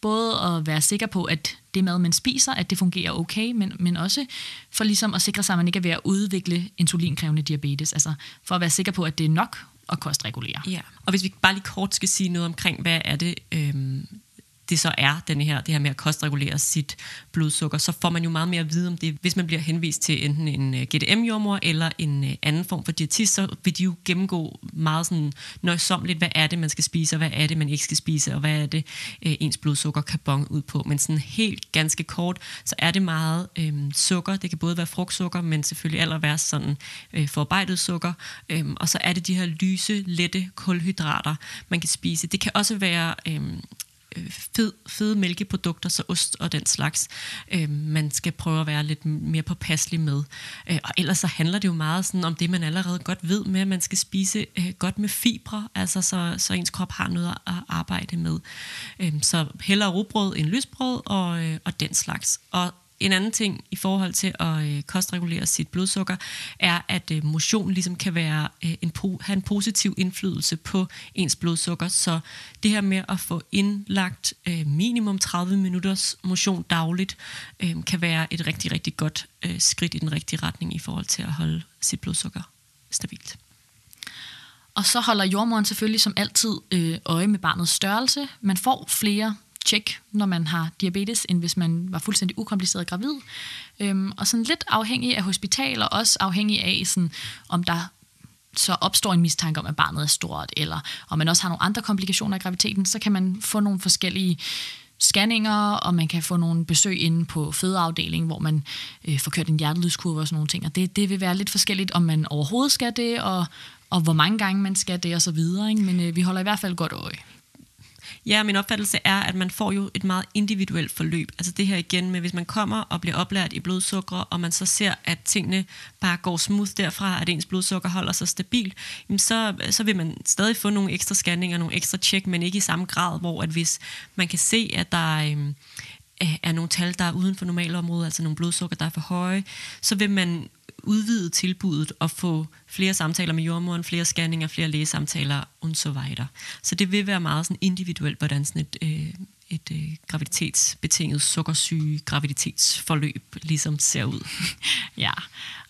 både at være sikker på, at det mad, man spiser, at det fungerer okay, men, men også for ligesom at sikre sig, at man ikke er ved at udvikle insulinkrævende diabetes. Altså for at være sikker på, at det er nok at kostregulere. Ja, og hvis vi bare lige kort skal sige noget omkring, hvad er det, øhm, det så er, den her, det her med at kostregulere sit blodsukker, så får man jo meget mere at vide om det. Hvis man bliver henvist til enten en øh, GDM-jordmor eller en øh, anden form for diætist, så vil de jo gennemgå meget sådan nøjsomligt, hvad er det, man skal spise, og hvad er det, man ikke skal spise, og hvad er det, øh, ens blodsukker kan bonge ud på. Men sådan helt ganske kort, så er det meget øhm, sukker. Det kan både være frugtsukker, men selvfølgelig aller værst sådan øh, forarbejdet sukker. Øhm, og så er det de her lyse, lette kulhydrater, man kan spise. Det kan også være øhm, Øh, fed, fede mælkeprodukter, så ost og den slags, øh, man skal prøve at være lidt mere påpasselig med. Øh, og ellers så handler det jo meget sådan om det, man allerede godt ved med, at man skal spise øh, godt med fibre, altså så, så ens krop har noget at arbejde med. Øh, så hellere rugbrød end lysbrød og, øh, og den slags. Og en anden ting i forhold til at øh, kostregulere sit blodsukker, er, at øh, motion ligesom kan være øh, en po- have en positiv indflydelse på ens blodsukker. Så det her med at få indlagt øh, minimum 30 minutters motion dagligt, øh, kan være et rigtig, rigtig godt øh, skridt i den rigtige retning i forhold til at holde sit blodsukker stabilt. Og så holder jordmoren selvfølgelig som altid øh, øje med barnets størrelse. Man får flere tjek, når man har diabetes, end hvis man var fuldstændig ukompliceret gravid. Øhm, og sådan lidt afhængig af hospital, og også afhængig af, sådan, om der så opstår en mistanke om, at barnet er stort, eller om man også har nogle andre komplikationer af graviditeten, så kan man få nogle forskellige scanninger, og man kan få nogle besøg inde på fødeafdelingen, hvor man øh, får kørt en hjertelydskurve og sådan nogle ting. Og det, det vil være lidt forskelligt, om man overhovedet skal det, og, og hvor mange gange man skal det, og så videre. Ikke? Men øh, vi holder i hvert fald godt øje. Ja, min opfattelse er, at man får jo et meget individuelt forløb. Altså det her igen med, hvis man kommer og bliver oplært i blodsukker, og man så ser, at tingene bare går smooth derfra, at ens blodsukker holder sig stabil, så, så vil man stadig få nogle ekstra scanninger, nogle ekstra tjek, men ikke i samme grad, hvor at hvis man kan se, at der øhm, er nogle tal, der er uden for normalområdet, altså nogle blodsukker, der er for høje, så vil man udvide tilbuddet og få flere samtaler med jordmoren, flere scanninger, flere lægesamtaler og så videre. Så det vil være meget sådan individuelt, hvordan sådan et, øh, et øh, graviditetsbetinget sukkersyge graviditetsforløb ligesom ser ud. *laughs* ja,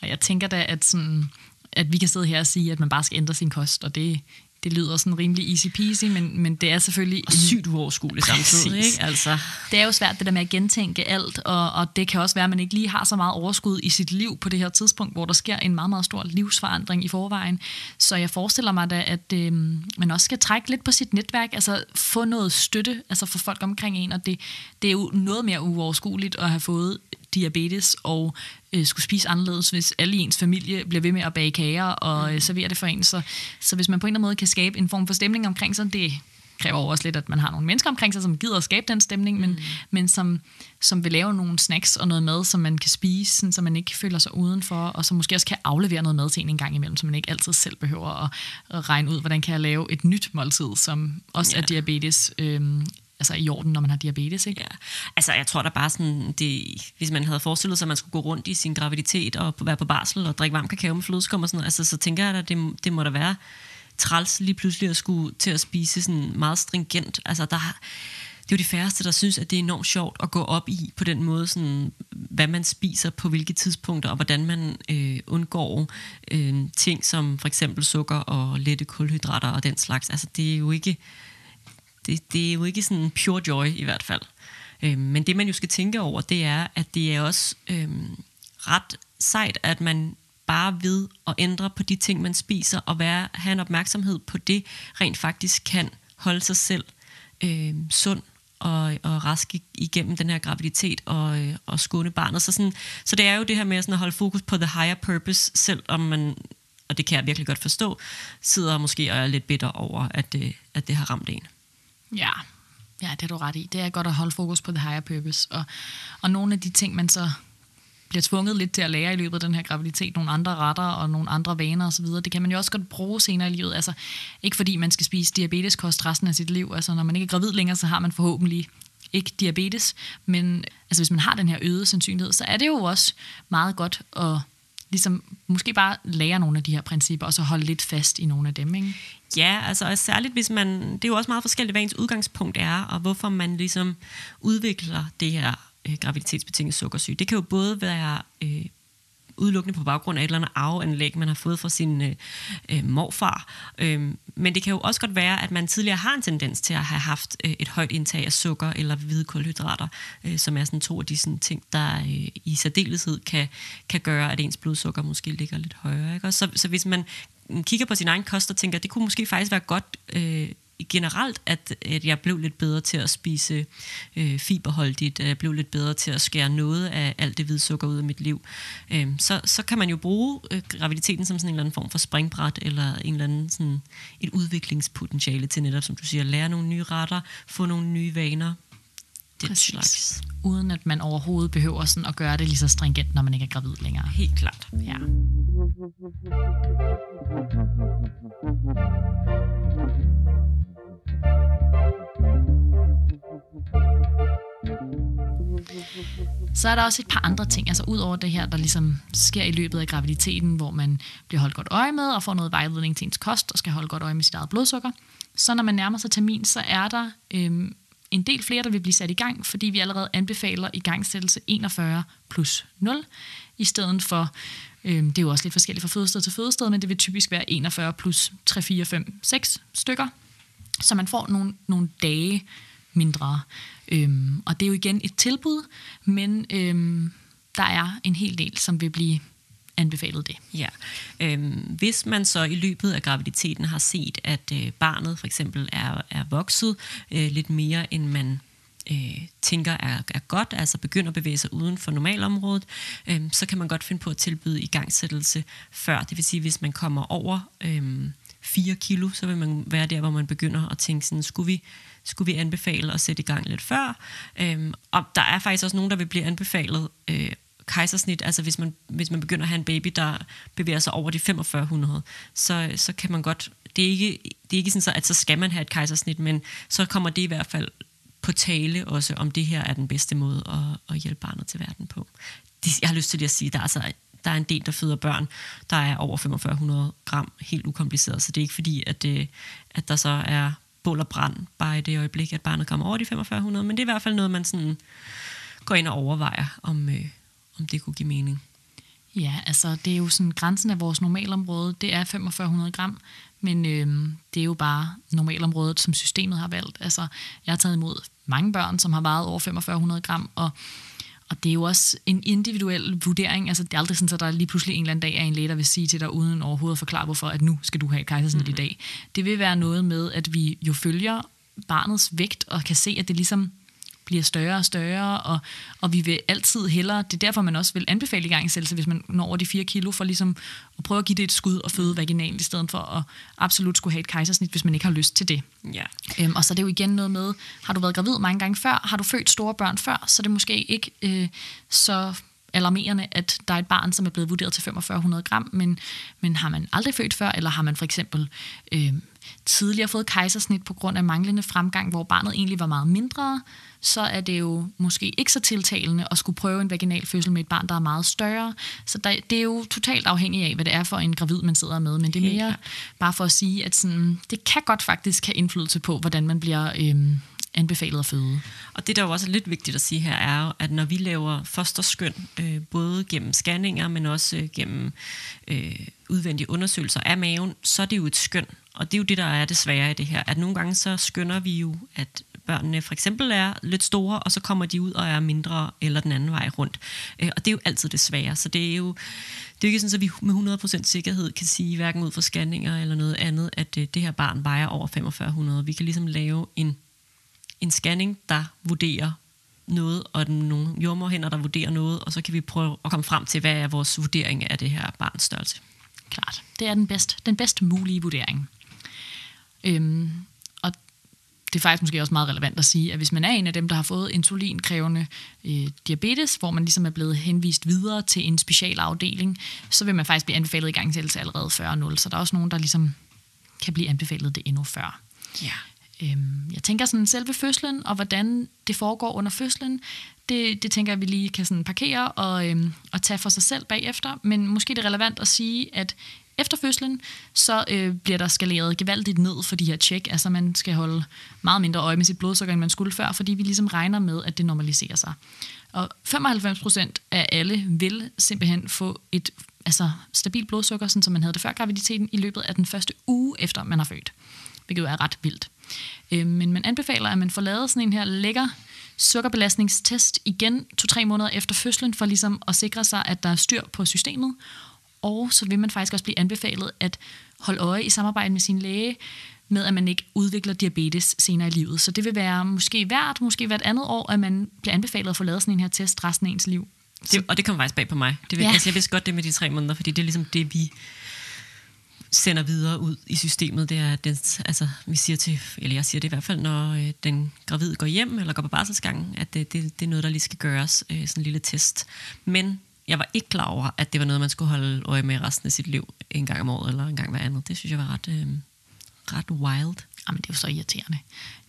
og jeg tænker da, at, sådan, at vi kan sidde her og sige, at man bare skal ændre sin kost, og det, det lyder sådan rimelig easy peasy, men, men det er selvfølgelig... Og sygt uoverskueligt samtidig, ikke? Altså. Det er jo svært det der med at gentænke alt, og, og det kan også være, at man ikke lige har så meget overskud i sit liv på det her tidspunkt, hvor der sker en meget, meget stor livsforandring i forvejen. Så jeg forestiller mig da, at øh, man også skal trække lidt på sit netværk, altså få noget støtte altså for folk omkring en, og det, det er jo noget mere uoverskueligt at have fået diabetes og øh, skulle spise anderledes, hvis alle i ens familie bliver ved med at bage kager og øh, servere det for en. Så, så hvis man på en eller anden måde kan skabe en form for stemning omkring sig, det kræver også lidt, at man har nogle mennesker omkring sig, som gider at skabe den stemning, men, mm. men som, som vil lave nogle snacks og noget mad, som man kan spise, sådan, så man ikke føler sig udenfor, og som måske også kan aflevere noget mad til en en gang imellem, så man ikke altid selv behøver at, at regne ud, hvordan kan jeg lave et nyt måltid, som også ja. er diabetes øh, altså i orden, når man har diabetes, ikke? Ja. Altså, jeg tror da bare sådan, det, hvis man havde forestillet sig, at man skulle gå rundt i sin graviditet og være på barsel og drikke varm kakao med flødeskum og sådan noget, altså, så tænker jeg at det, det må da være træls lige pludselig at skulle til at spise sådan meget stringent. Altså, der det er jo de færreste, der synes, at det er enormt sjovt at gå op i på den måde, sådan, hvad man spiser på hvilke tidspunkter, og hvordan man øh, undgår øh, ting som for eksempel sukker og lette kulhydrater og den slags. Altså, det er jo ikke, det, det er jo ikke sådan pure joy i hvert fald. Øh, men det, man jo skal tænke over, det er, at det er også øh, ret sejt, at man bare ved at ændre på de ting, man spiser, og være, have en opmærksomhed på det, rent faktisk kan holde sig selv øh, sund og, og rask igennem den her graviditet og, øh, og skåne barnet. Så, sådan, så det er jo det her med sådan at holde fokus på the higher purpose, selvom man, og det kan jeg virkelig godt forstå, sidder måske og er lidt bitter over, at det, at det har ramt en. Ja, ja, det er du ret i. Det er godt at holde fokus på the higher purpose. Og, og nogle af de ting, man så bliver tvunget lidt til at lære i løbet af den her graviditet, nogle andre retter og nogle andre vaner osv., det kan man jo også godt bruge senere i livet. Altså, ikke fordi man skal spise diabeteskost resten af sit liv. Altså, når man ikke er gravid længere, så har man forhåbentlig ikke diabetes, men altså, hvis man har den her øgede sandsynlighed, så er det jo også meget godt at ligesom, måske bare lære nogle af de her principper, og så holde lidt fast i nogle af dem, ikke? Ja, altså særligt hvis man, det er jo også meget forskelligt, hvad ens udgangspunkt er, og hvorfor man ligesom udvikler det her øh, graviditetsbetinget sukkersyge. Det kan jo både være øh, udelukkende på baggrund af et eller andet arveanlæg, man har fået fra sin øh, øh, morfar. Øh, men det kan jo også godt være, at man tidligere har en tendens til at have haft øh, et højt indtag af sukker eller hvide kulhydrater, øh, som er sådan to af de sådan, ting, der øh, i særdeleshed kan, kan gøre, at ens blodsukker måske ligger lidt højere. Ikke? så, så hvis man kigger på sin egen kost og tænker, det kunne måske faktisk være godt øh, generelt, at, at jeg blev lidt bedre til at spise øh, fiberholdigt, at jeg blev lidt bedre til at skære noget af alt det hvide sukker ud af mit liv, øh, så, så kan man jo bruge øh, graviditeten som sådan en eller anden form for springbræt, eller en eller anden sådan et udviklingspotentiale til netop, som du siger, lære nogle nye retter, få nogle nye vaner, den Præcis. slags. Uden at man overhovedet behøver sådan at gøre det lige så stringent, når man ikke er gravid længere. Helt klart. Ja. Så er der også et par andre ting, altså ud over det her, der ligesom sker i løbet af graviditeten, hvor man bliver holdt godt øje med og får noget vejledning til ens kost og skal holde godt øje med sit eget blodsukker. Så når man nærmer sig termin, så er der øhm, en del flere, der vil blive sat i gang, fordi vi allerede anbefaler igangsættelse 41 plus 0, i stedet for, øh, det er jo også lidt forskelligt fra fødested til fødested, men det vil typisk være 41 plus 3, 4, 5, 6 stykker, så man får nogle, nogle dage mindre. Øhm, og det er jo igen et tilbud, men øhm, der er en hel del, som vil blive anbefalet det. Ja. Øhm, hvis man så i løbet af graviditeten har set, at øh, barnet for eksempel er, er vokset øh, lidt mere, end man øh, tænker er, er godt, altså begynder at bevæge sig uden for normalområdet, øh, så kan man godt finde på at tilbyde igangsættelse før. Det vil sige, hvis man kommer over øh, 4 kilo, så vil man være der, hvor man begynder at tænke sådan, skulle vi, skulle vi anbefale at sætte i gang lidt før? Øh, og der er faktisk også nogen, der vil blive anbefalet øh, kejsersnit, altså hvis man, hvis man begynder at have en baby, der bevæger sig over de 4500, så, så kan man godt, det er ikke, det er ikke sådan, så, at så skal man have et kejsersnit, men så kommer det i hvert fald på tale også, om det her er den bedste måde at, at hjælpe barnet til verden på. Jeg har lyst til at sige, der er altså der er en del, der føder børn, der er over 4500 gram, helt ukompliceret. Så det er ikke fordi, at, det, at der så er bål og brand bare i det øjeblik, at barnet kommer over de 4500. Men det er i hvert fald noget, man sådan går ind og overvejer, om, øh, om det kunne give mening. Ja, altså det er jo sådan, grænsen af vores normalområde, det er 4500 gram, men øh, det er jo bare normalområdet, som systemet har valgt. Altså, jeg har taget imod mange børn, som har vejet over 4500 gram, og og det er jo også en individuel vurdering. Altså, det er aldrig sådan, at der lige pludselig en eller anden dag er en læge, der vil sige til dig, uden overhovedet at forklare, hvorfor at nu skal du have kejsersnit mm. i dag. Det vil være noget med, at vi jo følger barnets vægt, og kan se, at det ligesom bliver større og større, og, og vi vil altid hellere, det er derfor, man også vil anbefale i gang selv, hvis man når over de 4 kilo, for ligesom at prøve at give det et skud og føde vaginalt, i stedet for at absolut skulle have et kejsersnit, hvis man ikke har lyst til det. Ja. Øhm, og så er det jo igen noget med, har du været gravid mange gange før, har du født store børn før, så er det måske ikke øh, så alarmerende, at der er et barn, som er blevet vurderet til 4500 gram, men, men har man aldrig født før, eller har man for eksempel øh, tidligere fået kejsersnit på grund af manglende fremgang, hvor barnet egentlig var meget mindre, så er det jo måske ikke så tiltalende at skulle prøve en vaginal fødsel med et barn, der er meget større. Så der, det er jo totalt afhængigt af, hvad det er for en gravid, man sidder med. Men det er mere bare for at sige, at sådan, det kan godt faktisk have indflydelse på, hvordan man bliver øhm, anbefalet at føde. Og det, der jo også er lidt vigtigt at sige her, er at når vi laver fosterskøn, øh, både gennem scanninger, men også øh, gennem øh, udvendige undersøgelser af maven, så er det jo et skøn. Og det er jo det, der er det svære i det her. At nogle gange så skønner vi jo, at børnene for eksempel er lidt store, og så kommer de ud og er mindre, eller den anden vej rundt. Øh, og det er jo altid det svære. Så det er jo, det er jo ikke sådan, at vi med 100% sikkerhed kan sige, hverken ud fra scanninger eller noget andet, at øh, det her barn vejer over 4500. Vi kan ligesom lave en, en scanning, der vurderer noget, og nogle jordmorhænder, der vurderer noget, og så kan vi prøve at komme frem til, hvad er vores vurdering af det her barns størrelse. Klart. Det er den bedst, den bedst mulige vurdering. Øhm, og det er faktisk måske også meget relevant at sige, at hvis man er en af dem, der har fået insulinkrævende øh, diabetes, hvor man ligesom er blevet henvist videre til en specialafdeling, så vil man faktisk blive anbefalet i gang til allerede 40-0. Så der er også nogen, der ligesom kan blive anbefalet det endnu før. Ja. Øhm, jeg tænker sådan selve fødslen, og hvordan det foregår under fødslen, det, det tænker jeg, vi lige kan sådan parkere og, øhm, og tage for sig selv bagefter. Men måske det er relevant at sige, at efter fødslen, så øh, bliver der skaleret gevaldigt ned for de her tjek. Altså man skal holde meget mindre øje med sit blodsukker, end man skulle før, fordi vi ligesom regner med, at det normaliserer sig. Og 95 procent af alle vil simpelthen få et altså, stabilt blodsukker, sådan som man havde det før graviditeten, i løbet af den første uge efter man har født. Hvilket jo er ret vildt. Øh, men man anbefaler, at man får lavet sådan en her lækker sukkerbelastningstest igen to-tre måneder efter fødslen, for ligesom at sikre sig, at der er styr på systemet, og så vil man faktisk også blive anbefalet at holde øje i samarbejde med sin læge, med at man ikke udvikler diabetes senere i livet. Så det vil være måske hvert, måske hvert andet år, at man bliver anbefalet at få lavet sådan en her test resten af ens liv. Det, og det kommer faktisk bag på mig. Det vil, ja. altså, jeg vidste godt det med de tre måneder, fordi det er ligesom det, vi sender videre ud i systemet, det er, at den, altså, vi siger til, eller jeg siger det i hvert fald, når øh, den gravide går hjem eller går på barselsgangen, at det, det, det er noget, der lige skal gøres, øh, sådan en lille test. Men jeg var ikke klar over, at det var noget, man skulle holde øje med resten af sit liv, en gang om året eller en gang hver andet. Det synes jeg var ret, øh, ret wild. Jamen, det er jo så irriterende.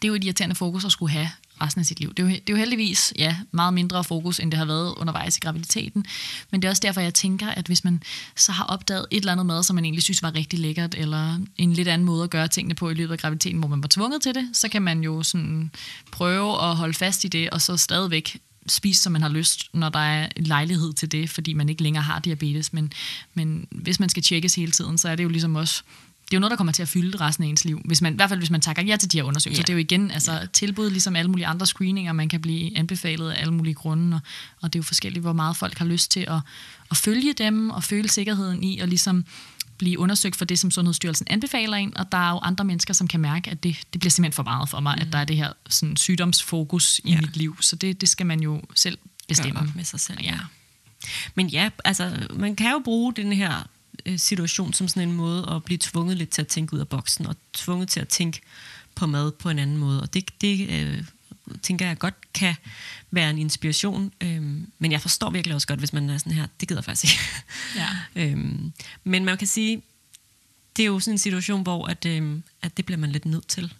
Det er jo et irriterende fokus at skulle have resten af sit liv. Det er, jo, det er jo heldigvis ja, meget mindre fokus, end det har været undervejs i graviditeten. Men det er også derfor, jeg tænker, at hvis man så har opdaget et eller andet mad, som man egentlig synes var rigtig lækkert, eller en lidt anden måde at gøre tingene på i løbet af graviditeten, hvor man var tvunget til det, så kan man jo sådan prøve at holde fast i det, og så stadigvæk spise, som man har lyst, når der er lejlighed til det, fordi man ikke længere har diabetes. Men, men hvis man skal tjekkes hele tiden, så er det jo ligesom også det er jo noget, der kommer til at fylde resten af ens liv. Hvis man, I hvert fald hvis man takker ja til de her undersøgelser. Ja. Det er jo igen altså, ja. tilbud, ligesom alle mulige andre screeninger, man kan blive anbefalet af alle mulige grunde. Og, og det er jo forskelligt, hvor meget folk har lyst til at, at følge dem og føle sikkerheden i og ligesom blive undersøgt for det, som Sundhedsstyrelsen anbefaler en, og der er jo andre mennesker, som kan mærke, at det, det bliver simpelthen for meget for mig, mm. at der er det her sådan, sygdomsfokus i ja. mit liv. Så det, det skal man jo selv bestemme. med sig selv, ja. Men ja, altså, man kan jo bruge den her øh, situation som sådan en måde at blive tvunget lidt til at tænke ud af boksen, og tvunget til at tænke på mad på en anden måde. Og det, det øh, tænker jeg godt kan være en inspiration. Øhm, men jeg forstår virkelig også godt, hvis man er sådan her, det gider jeg faktisk ikke. Ja. *laughs* øhm, men man kan sige, det er jo sådan en situation, hvor at, øhm, at det bliver man lidt nødt til.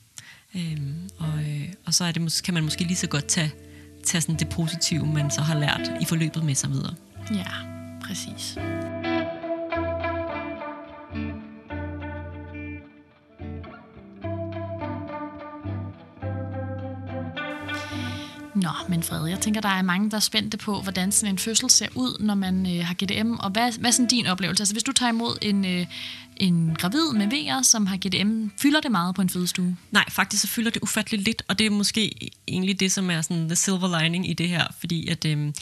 Øhm, og, øh, og så er det, kan man måske lige så godt tage, tage sådan det positive, man så har lært i forløbet med sig videre. Ja, præcis. Nå, men Fred, jeg tænker, der er mange, der er spændte på, hvordan sådan en fødsel ser ud, når man øh, har GDM. Og hvad, hvad er sådan din oplevelse? Altså, hvis du tager imod en, øh, en gravid med VR, som har GDM, fylder det meget på en fødestue? Nej, faktisk så fylder det ufatteligt lidt, og det er måske egentlig det, som er sådan the silver lining i det her, fordi at... Øh,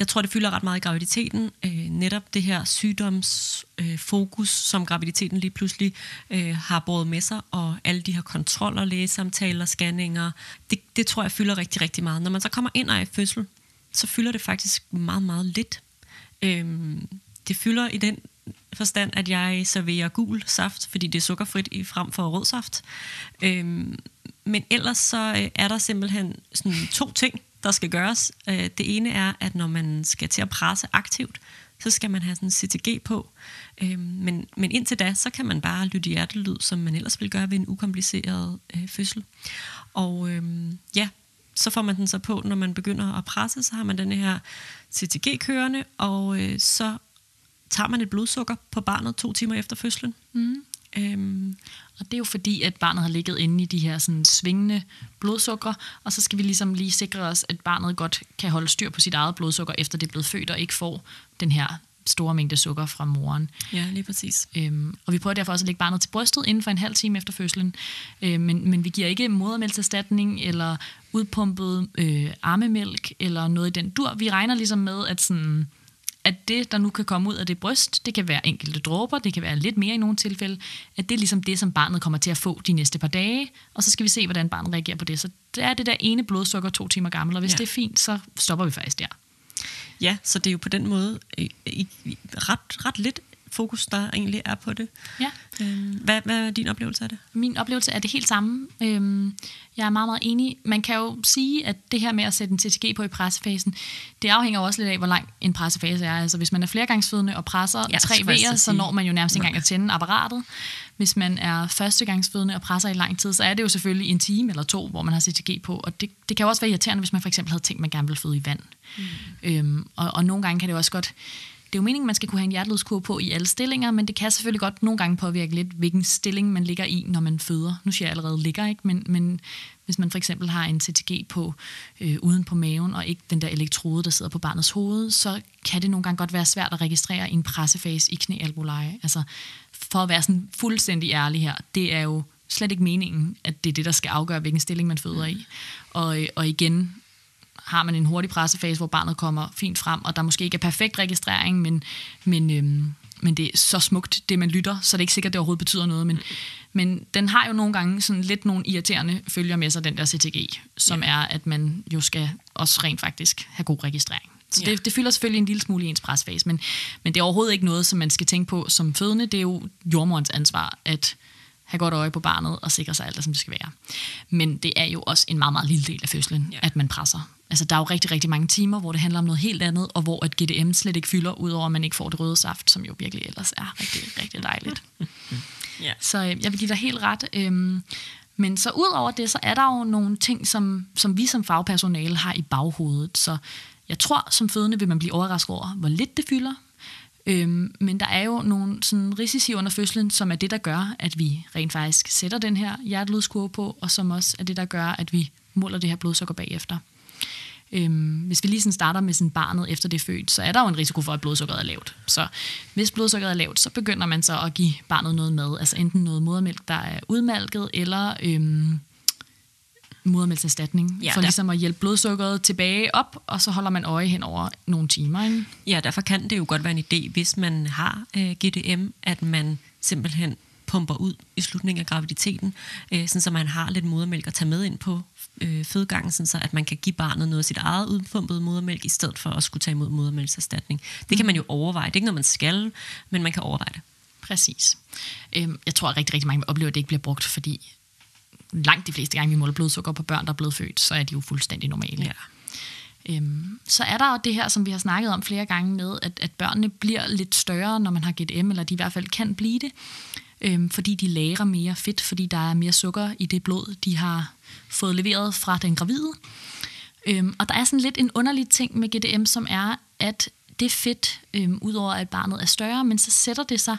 jeg tror, det fylder ret meget i graviditeten. Øh, netop det her sygdomsfokus, øh, som graviditeten lige pludselig øh, har båret med sig, og alle de her kontroller, lægesamtaler, scanninger, det, det tror jeg fylder rigtig, rigtig meget. Når man så kommer ind og er i fødsel, så fylder det faktisk meget, meget lidt. Øh, det fylder i den forstand, at jeg serverer gul saft, fordi det er sukkerfrit i frem for rød saft. Øh, men ellers så øh, er der simpelthen sådan to ting, der skal gøres. Øh, det ene er, at når man skal til at presse aktivt, så skal man have sådan en CTG på. Øh, men, men indtil da, så kan man bare lytte hjertelyd, som man ellers vil gøre ved en ukompliceret øh, fødsel. Og øh, ja, så får man den så på, når man begynder at presse, så har man den her CTG kørende, og øh, så tager man et blodsukker på barnet to timer efter fødslen. Mm. Øhm, og det er jo fordi, at barnet har ligget inde i de her sådan, svingende blodsukker, og så skal vi ligesom lige sikre os, at barnet godt kan holde styr på sit eget blodsukker, efter det er blevet født, og ikke får den her store mængde sukker fra moren. Ja, lige præcis. Øhm, og vi prøver derfor også at lægge barnet til brystet inden for en halv time efter fødslen. Øh, men, men vi giver ikke modermælkserstatning eller udpumpet øh, armemælk eller noget i den dur. Vi regner ligesom med, at sådan at det, der nu kan komme ud af det bryst, det kan være enkelte dråber, det kan være lidt mere i nogle tilfælde, at det er ligesom det, som barnet kommer til at få de næste par dage, og så skal vi se, hvordan barnet reagerer på det. Så det er det der ene blodsukker to timer gammel, og hvis ja. det er fint, så stopper vi faktisk der. Ja, så det er jo på den måde i, ret, ret lidt fokus, der egentlig er på det. Ja. Øhm, hvad, hvad er din oplevelse af det? Min oplevelse er det helt samme. Øhm, jeg er meget, meget enig. Man kan jo sige, at det her med at sætte en TTG på i pressefasen, det afhænger også lidt af, hvor lang en pressefase er. Altså hvis man er flergangsfødende og presser ja, tre V'er, så når man jo nærmest ikke engang at tænde apparatet. Hvis man er førstegangsfødende og presser i lang tid, så er det jo selvfølgelig en time eller to, hvor man har CTG på. Og det, det kan jo også være irriterende, hvis man for eksempel havde tænkt, at man gerne ville føde i vand. Mm. Øhm, og, og nogle gange kan det også godt det er jo meningen, man skal kunne have en hjertelydskurve på i alle stillinger, men det kan selvfølgelig godt nogle gange påvirke lidt, hvilken stilling man ligger i, når man føder. Nu siger jeg allerede ligger, ikke? Men, men hvis man for eksempel har en CTG på øh, uden på maven, og ikke den der elektrode, der sidder på barnets hoved, så kan det nogle gange godt være svært at registrere en pressefase i knæalbuleje. Altså, for at være sådan fuldstændig ærlig her, det er jo slet ikke meningen, at det er det, der skal afgøre, hvilken stilling man føder i. Og, øh, og igen, har man en hurtig pressefase, hvor barnet kommer fint frem, og der måske ikke er perfekt registrering, men, men, øhm, men det er så smukt, det man lytter, så det er ikke sikkert, at det overhovedet betyder noget. Men, men den har jo nogle gange sådan lidt nogle irriterende følger med sig, den der CTG, som ja. er, at man jo skal også rent faktisk have god registrering. Så ja. det, det fylder selvfølgelig en lille smule i ens presfase, men, men det er overhovedet ikke noget, som man skal tænke på som fødende. Det er jo jordmorens ansvar at have godt øje på barnet og sikre sig alt det, som det skal være. Men det er jo også en meget, meget lille del af fødslen, ja. at man presser. Altså, der er jo rigtig, rigtig mange timer, hvor det handler om noget helt andet, og hvor et GDM slet ikke fylder, udover at man ikke får det røde saft, som jo virkelig ellers er rigtig, rigtig dejligt. *laughs* ja. Så øh, jeg vil give dig helt ret. Øhm, men så ud over det, så er der jo nogle ting, som, som vi som fagpersonale har i baghovedet. Så jeg tror, som fødende vil man blive overrasket over, hvor lidt det fylder. Øhm, men der er jo nogle sådan risici under fødslen, som er det, der gør, at vi rent faktisk sætter den her hjertelydskurve på, og som også er det, der gør, at vi måler det her blodsukker bagefter. Øhm, hvis vi lige sådan starter med sådan barnet efter det er født, så er der jo en risiko for, at blodsukkeret er lavt. Så hvis blodsukkeret er lavt, så begynder man så at give barnet noget mad, altså enten noget modermælk, der er udmalket, eller øhm, modermælkserstatning, ja, for der... ligesom at hjælpe blodsukkeret tilbage op, og så holder man øje hen over nogle timer. Ikke? Ja, derfor kan det jo godt være en idé, hvis man har øh, GDM, at man simpelthen pumper ud i slutningen af graviditeten, øh, sådan så man har lidt modermælk at tage med ind på øh, fødegangen, sådan så at man kan give barnet noget af sit eget udpumpede modermælk, i stedet for at skulle tage imod modermælkserstatning. Det kan man jo overveje. Det er ikke noget, man skal, men man kan overveje det. Præcis. Øhm, jeg tror, at rigtig, rigtig mange oplever, at det ikke bliver brugt, fordi langt de fleste gange, vi måler blodsukker på børn, der er blevet født, så er de jo fuldstændig normale. Ja. Øhm, så er der jo det her, som vi har snakket om flere gange med, at, at børnene bliver lidt større, når man har GDM, eller de i hvert fald kan blive det, øhm, fordi de lærer mere fedt, fordi der er mere sukker i det blod, de har fået leveret fra den gravide. Øhm, og der er sådan lidt en underlig ting med GDM, som er, at det fedt, øhm, udover at barnet er større, men så sætter det sig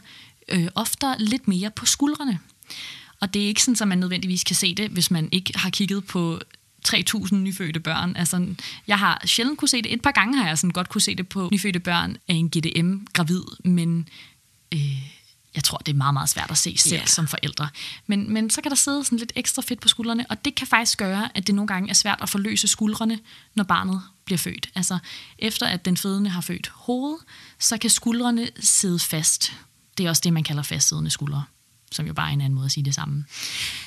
øh, ofte lidt mere på skuldrene. Og det er ikke sådan, at man nødvendigvis kan se det, hvis man ikke har kigget på 3.000 nyfødte børn. Altså, jeg har sjældent kunne se det. Et par gange har jeg sådan godt kunne se det på nyfødte børn af en GDM-gravid, men øh, jeg tror, det er meget, meget svært at se selv yeah. som forældre. Men, men så kan der sidde sådan lidt ekstra fedt på skuldrene, og det kan faktisk gøre, at det nogle gange er svært at forløse skuldrene, når barnet bliver født. Altså, efter at den fødende har født hovedet, så kan skuldrene sidde fast. Det er også det, man kalder fastsiddende skuldre som jo bare er en anden måde at sige det samme.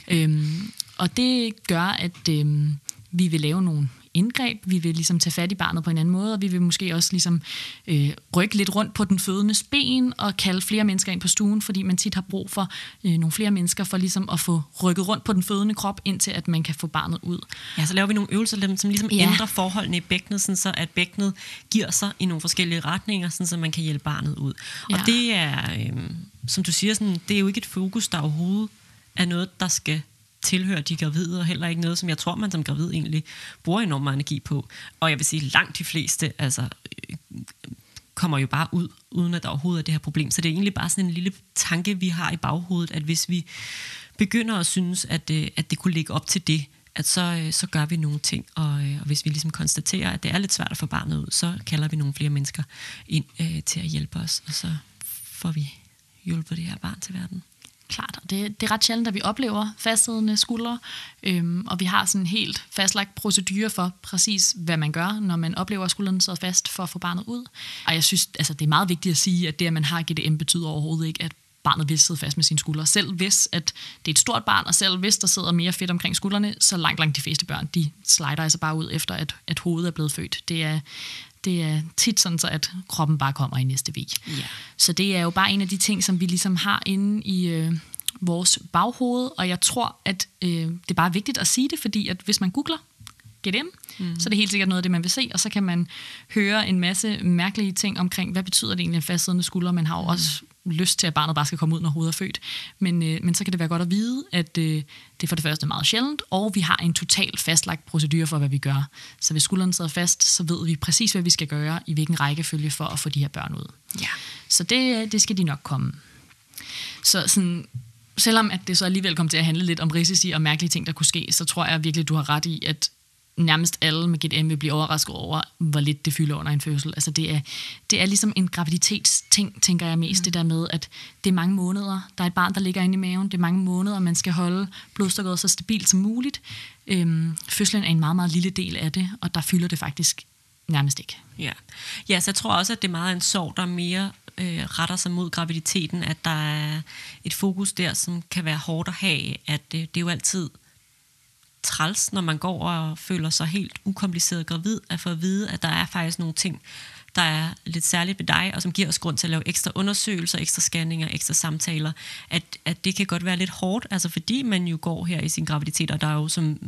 Øhm, og det gør, at øhm, vi vil lave nogle indgreb, vi vil ligesom tage fat i barnet på en anden måde, og vi vil måske også ligesom øh, rykke lidt rundt på den fødendes ben og kalde flere mennesker ind på stuen, fordi man tit har brug for øh, nogle flere mennesker for ligesom at få rykket rundt på den fødende krop, indtil at man kan få barnet ud. Ja, så laver vi nogle øvelser, som ligesom ja. ændrer forholdene i bækkenet, sådan så at bækkenet giver sig i nogle forskellige retninger, sådan så man kan hjælpe barnet ud. Ja. Og det er, øh, som du siger, sådan, det er jo ikke et fokus, der overhovedet er noget, der skal tilhører de gravide, og heller ikke noget, som jeg tror, man som gravid egentlig bruger enormt meget energi på. Og jeg vil sige, langt de fleste altså, øh, kommer jo bare ud, uden at der overhovedet er det her problem. Så det er egentlig bare sådan en lille tanke, vi har i baghovedet, at hvis vi begynder at synes, at, øh, at det kunne ligge op til det, at så, øh, så gør vi nogle ting, og, øh, og hvis vi ligesom konstaterer, at det er lidt svært at få barnet ud, så kalder vi nogle flere mennesker ind øh, til at hjælpe os, og så får vi hjulpet det her barn til verden. Klart, og det, det er ret sjældent, at vi oplever fastsiddende øh, skuldre, øhm, og vi har sådan en helt fastlagt procedure for præcis, hvad man gør, når man oplever, at skulderen sidder fast for at få barnet ud. Og jeg synes, altså, det er meget vigtigt at sige, at det, at man har GDM, betyder overhovedet ikke, at barnet vil sidde fast med sine skuldre. Selv hvis at det er et stort barn, og selv hvis der sidder mere fedt omkring skuldrene, så langt, langt de fleste børn, de slider altså bare ud efter, at, at hovedet er blevet født. Det er, det er tit sådan, så at kroppen bare kommer i næste vig. Ja. Så det er jo bare en af de ting, som vi ligesom har inde i øh, vores baghoved, og jeg tror, at øh, det er bare vigtigt at sige det, fordi at hvis man googler GDM, mm. så er det helt sikkert noget af det, man vil se, og så kan man høre en masse mærkelige ting omkring, hvad betyder det egentlig en fastsiddende skulder? Man har jo mm. også lyst til, at barnet bare skal komme ud, når hovedet er født. Men, øh, men så kan det være godt at vide, at øh, det er for det første meget sjældent, og vi har en totalt fastlagt procedure for, hvad vi gør. Så hvis skulderen sidder fast, så ved vi præcis, hvad vi skal gøre, i hvilken rækkefølge for at få de her børn ud. Ja. Så det, det skal de nok komme. Så sådan, selvom at det så alligevel kom til at handle lidt om risici og mærkelige ting, der kunne ske, så tror jeg virkelig, du har ret i, at nærmest alle med GDM vil blive overrasket over, hvor lidt det fylder under en fødsel. Altså det er, det er ligesom en graviditetsting, tænker jeg mest, mm. det der med, at det er mange måneder. Der er et barn, der ligger inde i maven. Det er mange måneder, man skal holde blodstokkeret så stabilt som muligt. Øhm, fødslen er en meget, meget lille del af det, og der fylder det faktisk nærmest ikke. Ja. ja, så jeg tror også, at det er meget en sorg, der mere øh, retter sig mod graviditeten, at der er et fokus der, som kan være hårdt at have, at det, det er jo altid træls, når man går og føler sig helt ukompliceret gravid, at få at vide, at der er faktisk nogle ting, der er lidt særligt ved dig, og som giver os grund til at lave ekstra undersøgelser, ekstra scanninger, ekstra samtaler, at, at det kan godt være lidt hårdt, altså fordi man jo går her i sin graviditet, og der er jo, som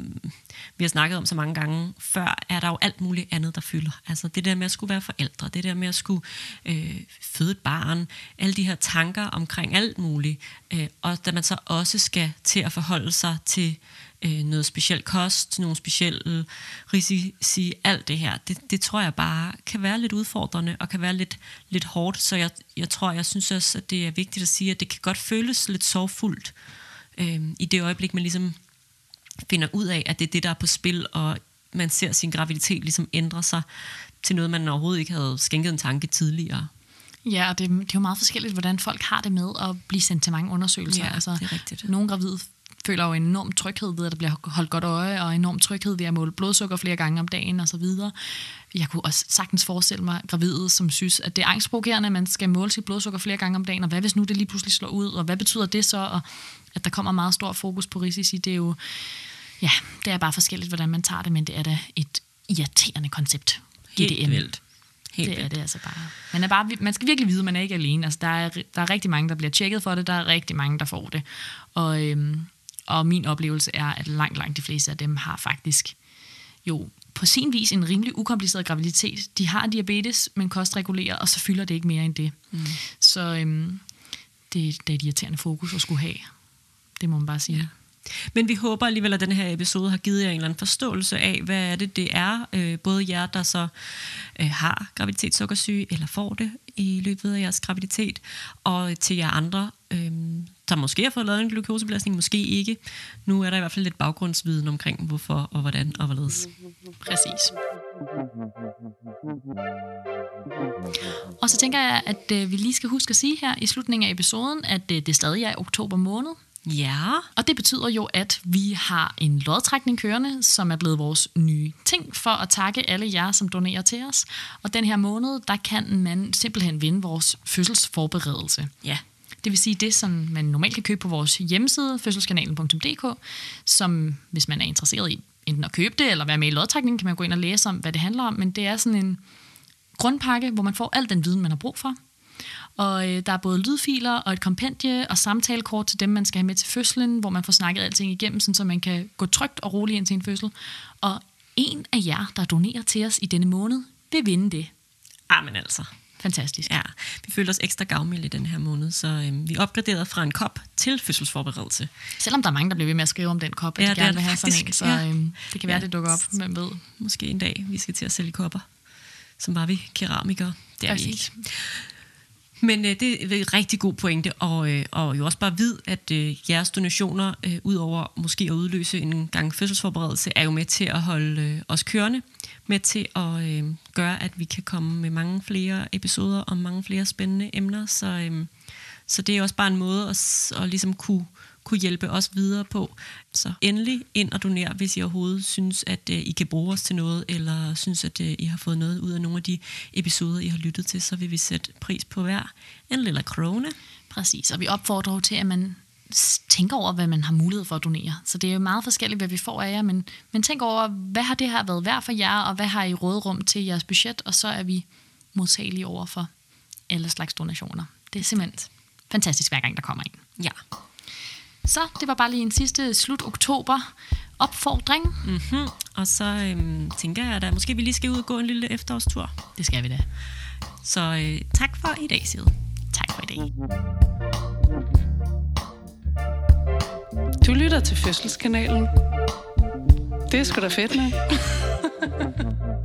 vi har snakket om så mange gange før, er der jo alt muligt andet, der fylder. Altså det der med at skulle være forældre, det der med at skulle øh, føde et barn, alle de her tanker omkring alt muligt, øh, og da man så også skal til at forholde sig til øh, noget speciel kost, nogle specielle risici, alt det her, det, det tror jeg bare kan være lidt udfordrende og kan være lidt, lidt hårdt. Så jeg, jeg tror, jeg synes også, at det er vigtigt at sige, at det kan godt føles lidt sorgfuldt øh, i det øjeblik, man ligesom finder ud af, at det er det, der er på spil, og man ser sin graviditet ligesom ændre sig til noget, man overhovedet ikke havde skænket en tanke tidligere. Ja, og det, det er jo meget forskelligt, hvordan folk har det med at blive sendt til mange undersøgelser. Ja, altså, det er rigtigt. Nogle gravide føler jo enorm tryghed ved, at der bliver holdt godt øje, og enorm tryghed ved at måle blodsukker flere gange om dagen osv. Jeg kunne også sagtens forestille mig gravide, som synes, at det er angstprovokerende, at man skal måle sit blodsukker flere gange om dagen, og hvad hvis nu det lige pludselig slår ud, og hvad betyder det så, og at der kommer meget stor fokus på risici, det er jo, ja, det er bare forskelligt, hvordan man tager det, men det er da et irriterende koncept. Helt vildt. Helt det er det altså bare. Man, er bare. man skal virkelig vide, at man er ikke alene. Altså, der, er, der er rigtig mange, der bliver tjekket for det. Der er rigtig mange, der får det. Og, øhm, og min oplevelse er, at langt, langt de fleste af dem har faktisk jo på sin vis en rimelig ukompliceret graviditet. De har diabetes, men kostregulerer, og så fylder det ikke mere end det. Mm. Så øhm, det, det er et irriterende fokus at skulle have. Det må man bare sige. Ja. Men vi håber alligevel, at den her episode har givet jer en eller anden forståelse af, hvad er det, det er. Øh, både jer, der så øh, har graviditetssukkersyge, eller får det i løbet af jeres graviditet, og til jer andre, øh, der måske har fået lavet en glukosebelastning, måske ikke. Nu er der i hvert fald lidt baggrundsviden omkring, hvorfor og hvordan og hvorledes. Præcis. Og så tænker jeg, at øh, vi lige skal huske at sige her i slutningen af episoden, at øh, det stadig er oktober måned. Ja. Og det betyder jo, at vi har en lodtrækning kørende, som er blevet vores nye ting for at takke alle jer, som donerer til os. Og den her måned, der kan man simpelthen vinde vores fødselsforberedelse. Ja. Det vil sige det, som man normalt kan købe på vores hjemmeside, fødselskanalen.dk, som hvis man er interesseret i enten at købe det, eller være med i lodtrækningen, kan man gå ind og læse om, hvad det handler om. Men det er sådan en grundpakke, hvor man får al den viden, man har brug for. Og øh, der er både lydfiler og et kompendie og samtalekort til dem, man skal have med til fødslen, hvor man får snakket alting igennem, sådan, så man kan gå trygt og roligt ind til en fødsel. Og en af jer, der donerer til os i denne måned, vil vinde det. Amen altså. Fantastisk. Ja, vi følte os ekstra gavmilde i den her måned, så øhm, vi opgraderede fra en kop til fødselsforberedelse. Selvom der er mange, der bliver ved med at skrive om den kop, at Ja, de det er gerne vil have sådan en, så ja. øhm, det kan være, Ja. det dukker op, hvem ved. Måske en dag, vi skal til at sælge kopper. Som var vi keramikere. Det er vi Præcis. ikke. Men øh, det er en rigtig god pointe, og, øh, og jo også bare vid, at øh, jeres donationer, øh, udover måske at udløse en gang fødselsforberedelse, er jo med til at holde øh, os kørende, med til at øh, gøre, at vi kan komme med mange flere episoder og mange flere spændende emner. Så, øh, så det er også bare en måde at, at ligesom kunne, kunne hjælpe os videre på. Så endelig ind og donere, hvis I overhovedet synes, at øh, I kan bruge os til noget, eller synes, at øh, I har fået noget ud af nogle af de episoder, I har lyttet til, så vil vi sætte pris på hver en lille krone. Præcis, og vi opfordrer jo til, at man tænker over, hvad man har mulighed for at donere. Så det er jo meget forskelligt, hvad vi får af jer, men, men tænk over, hvad har det her været værd for jer, og hvad har I rådrum til jeres budget, og så er vi modtagelige over for alle slags donationer. Det er simpelthen fantastisk, hver gang der kommer en. Ja. Så det var bare lige en sidste slut oktober opfordring. Mm-hmm. Og så øhm, tænker jeg, at der måske vi lige skal ud og gå en lille efterårstur. Det skal vi da. Så øh, tak for i dag, Side. Tak for i dag. Du lytter til Fødselskanalen. Det er sgu da fedt, man. *laughs*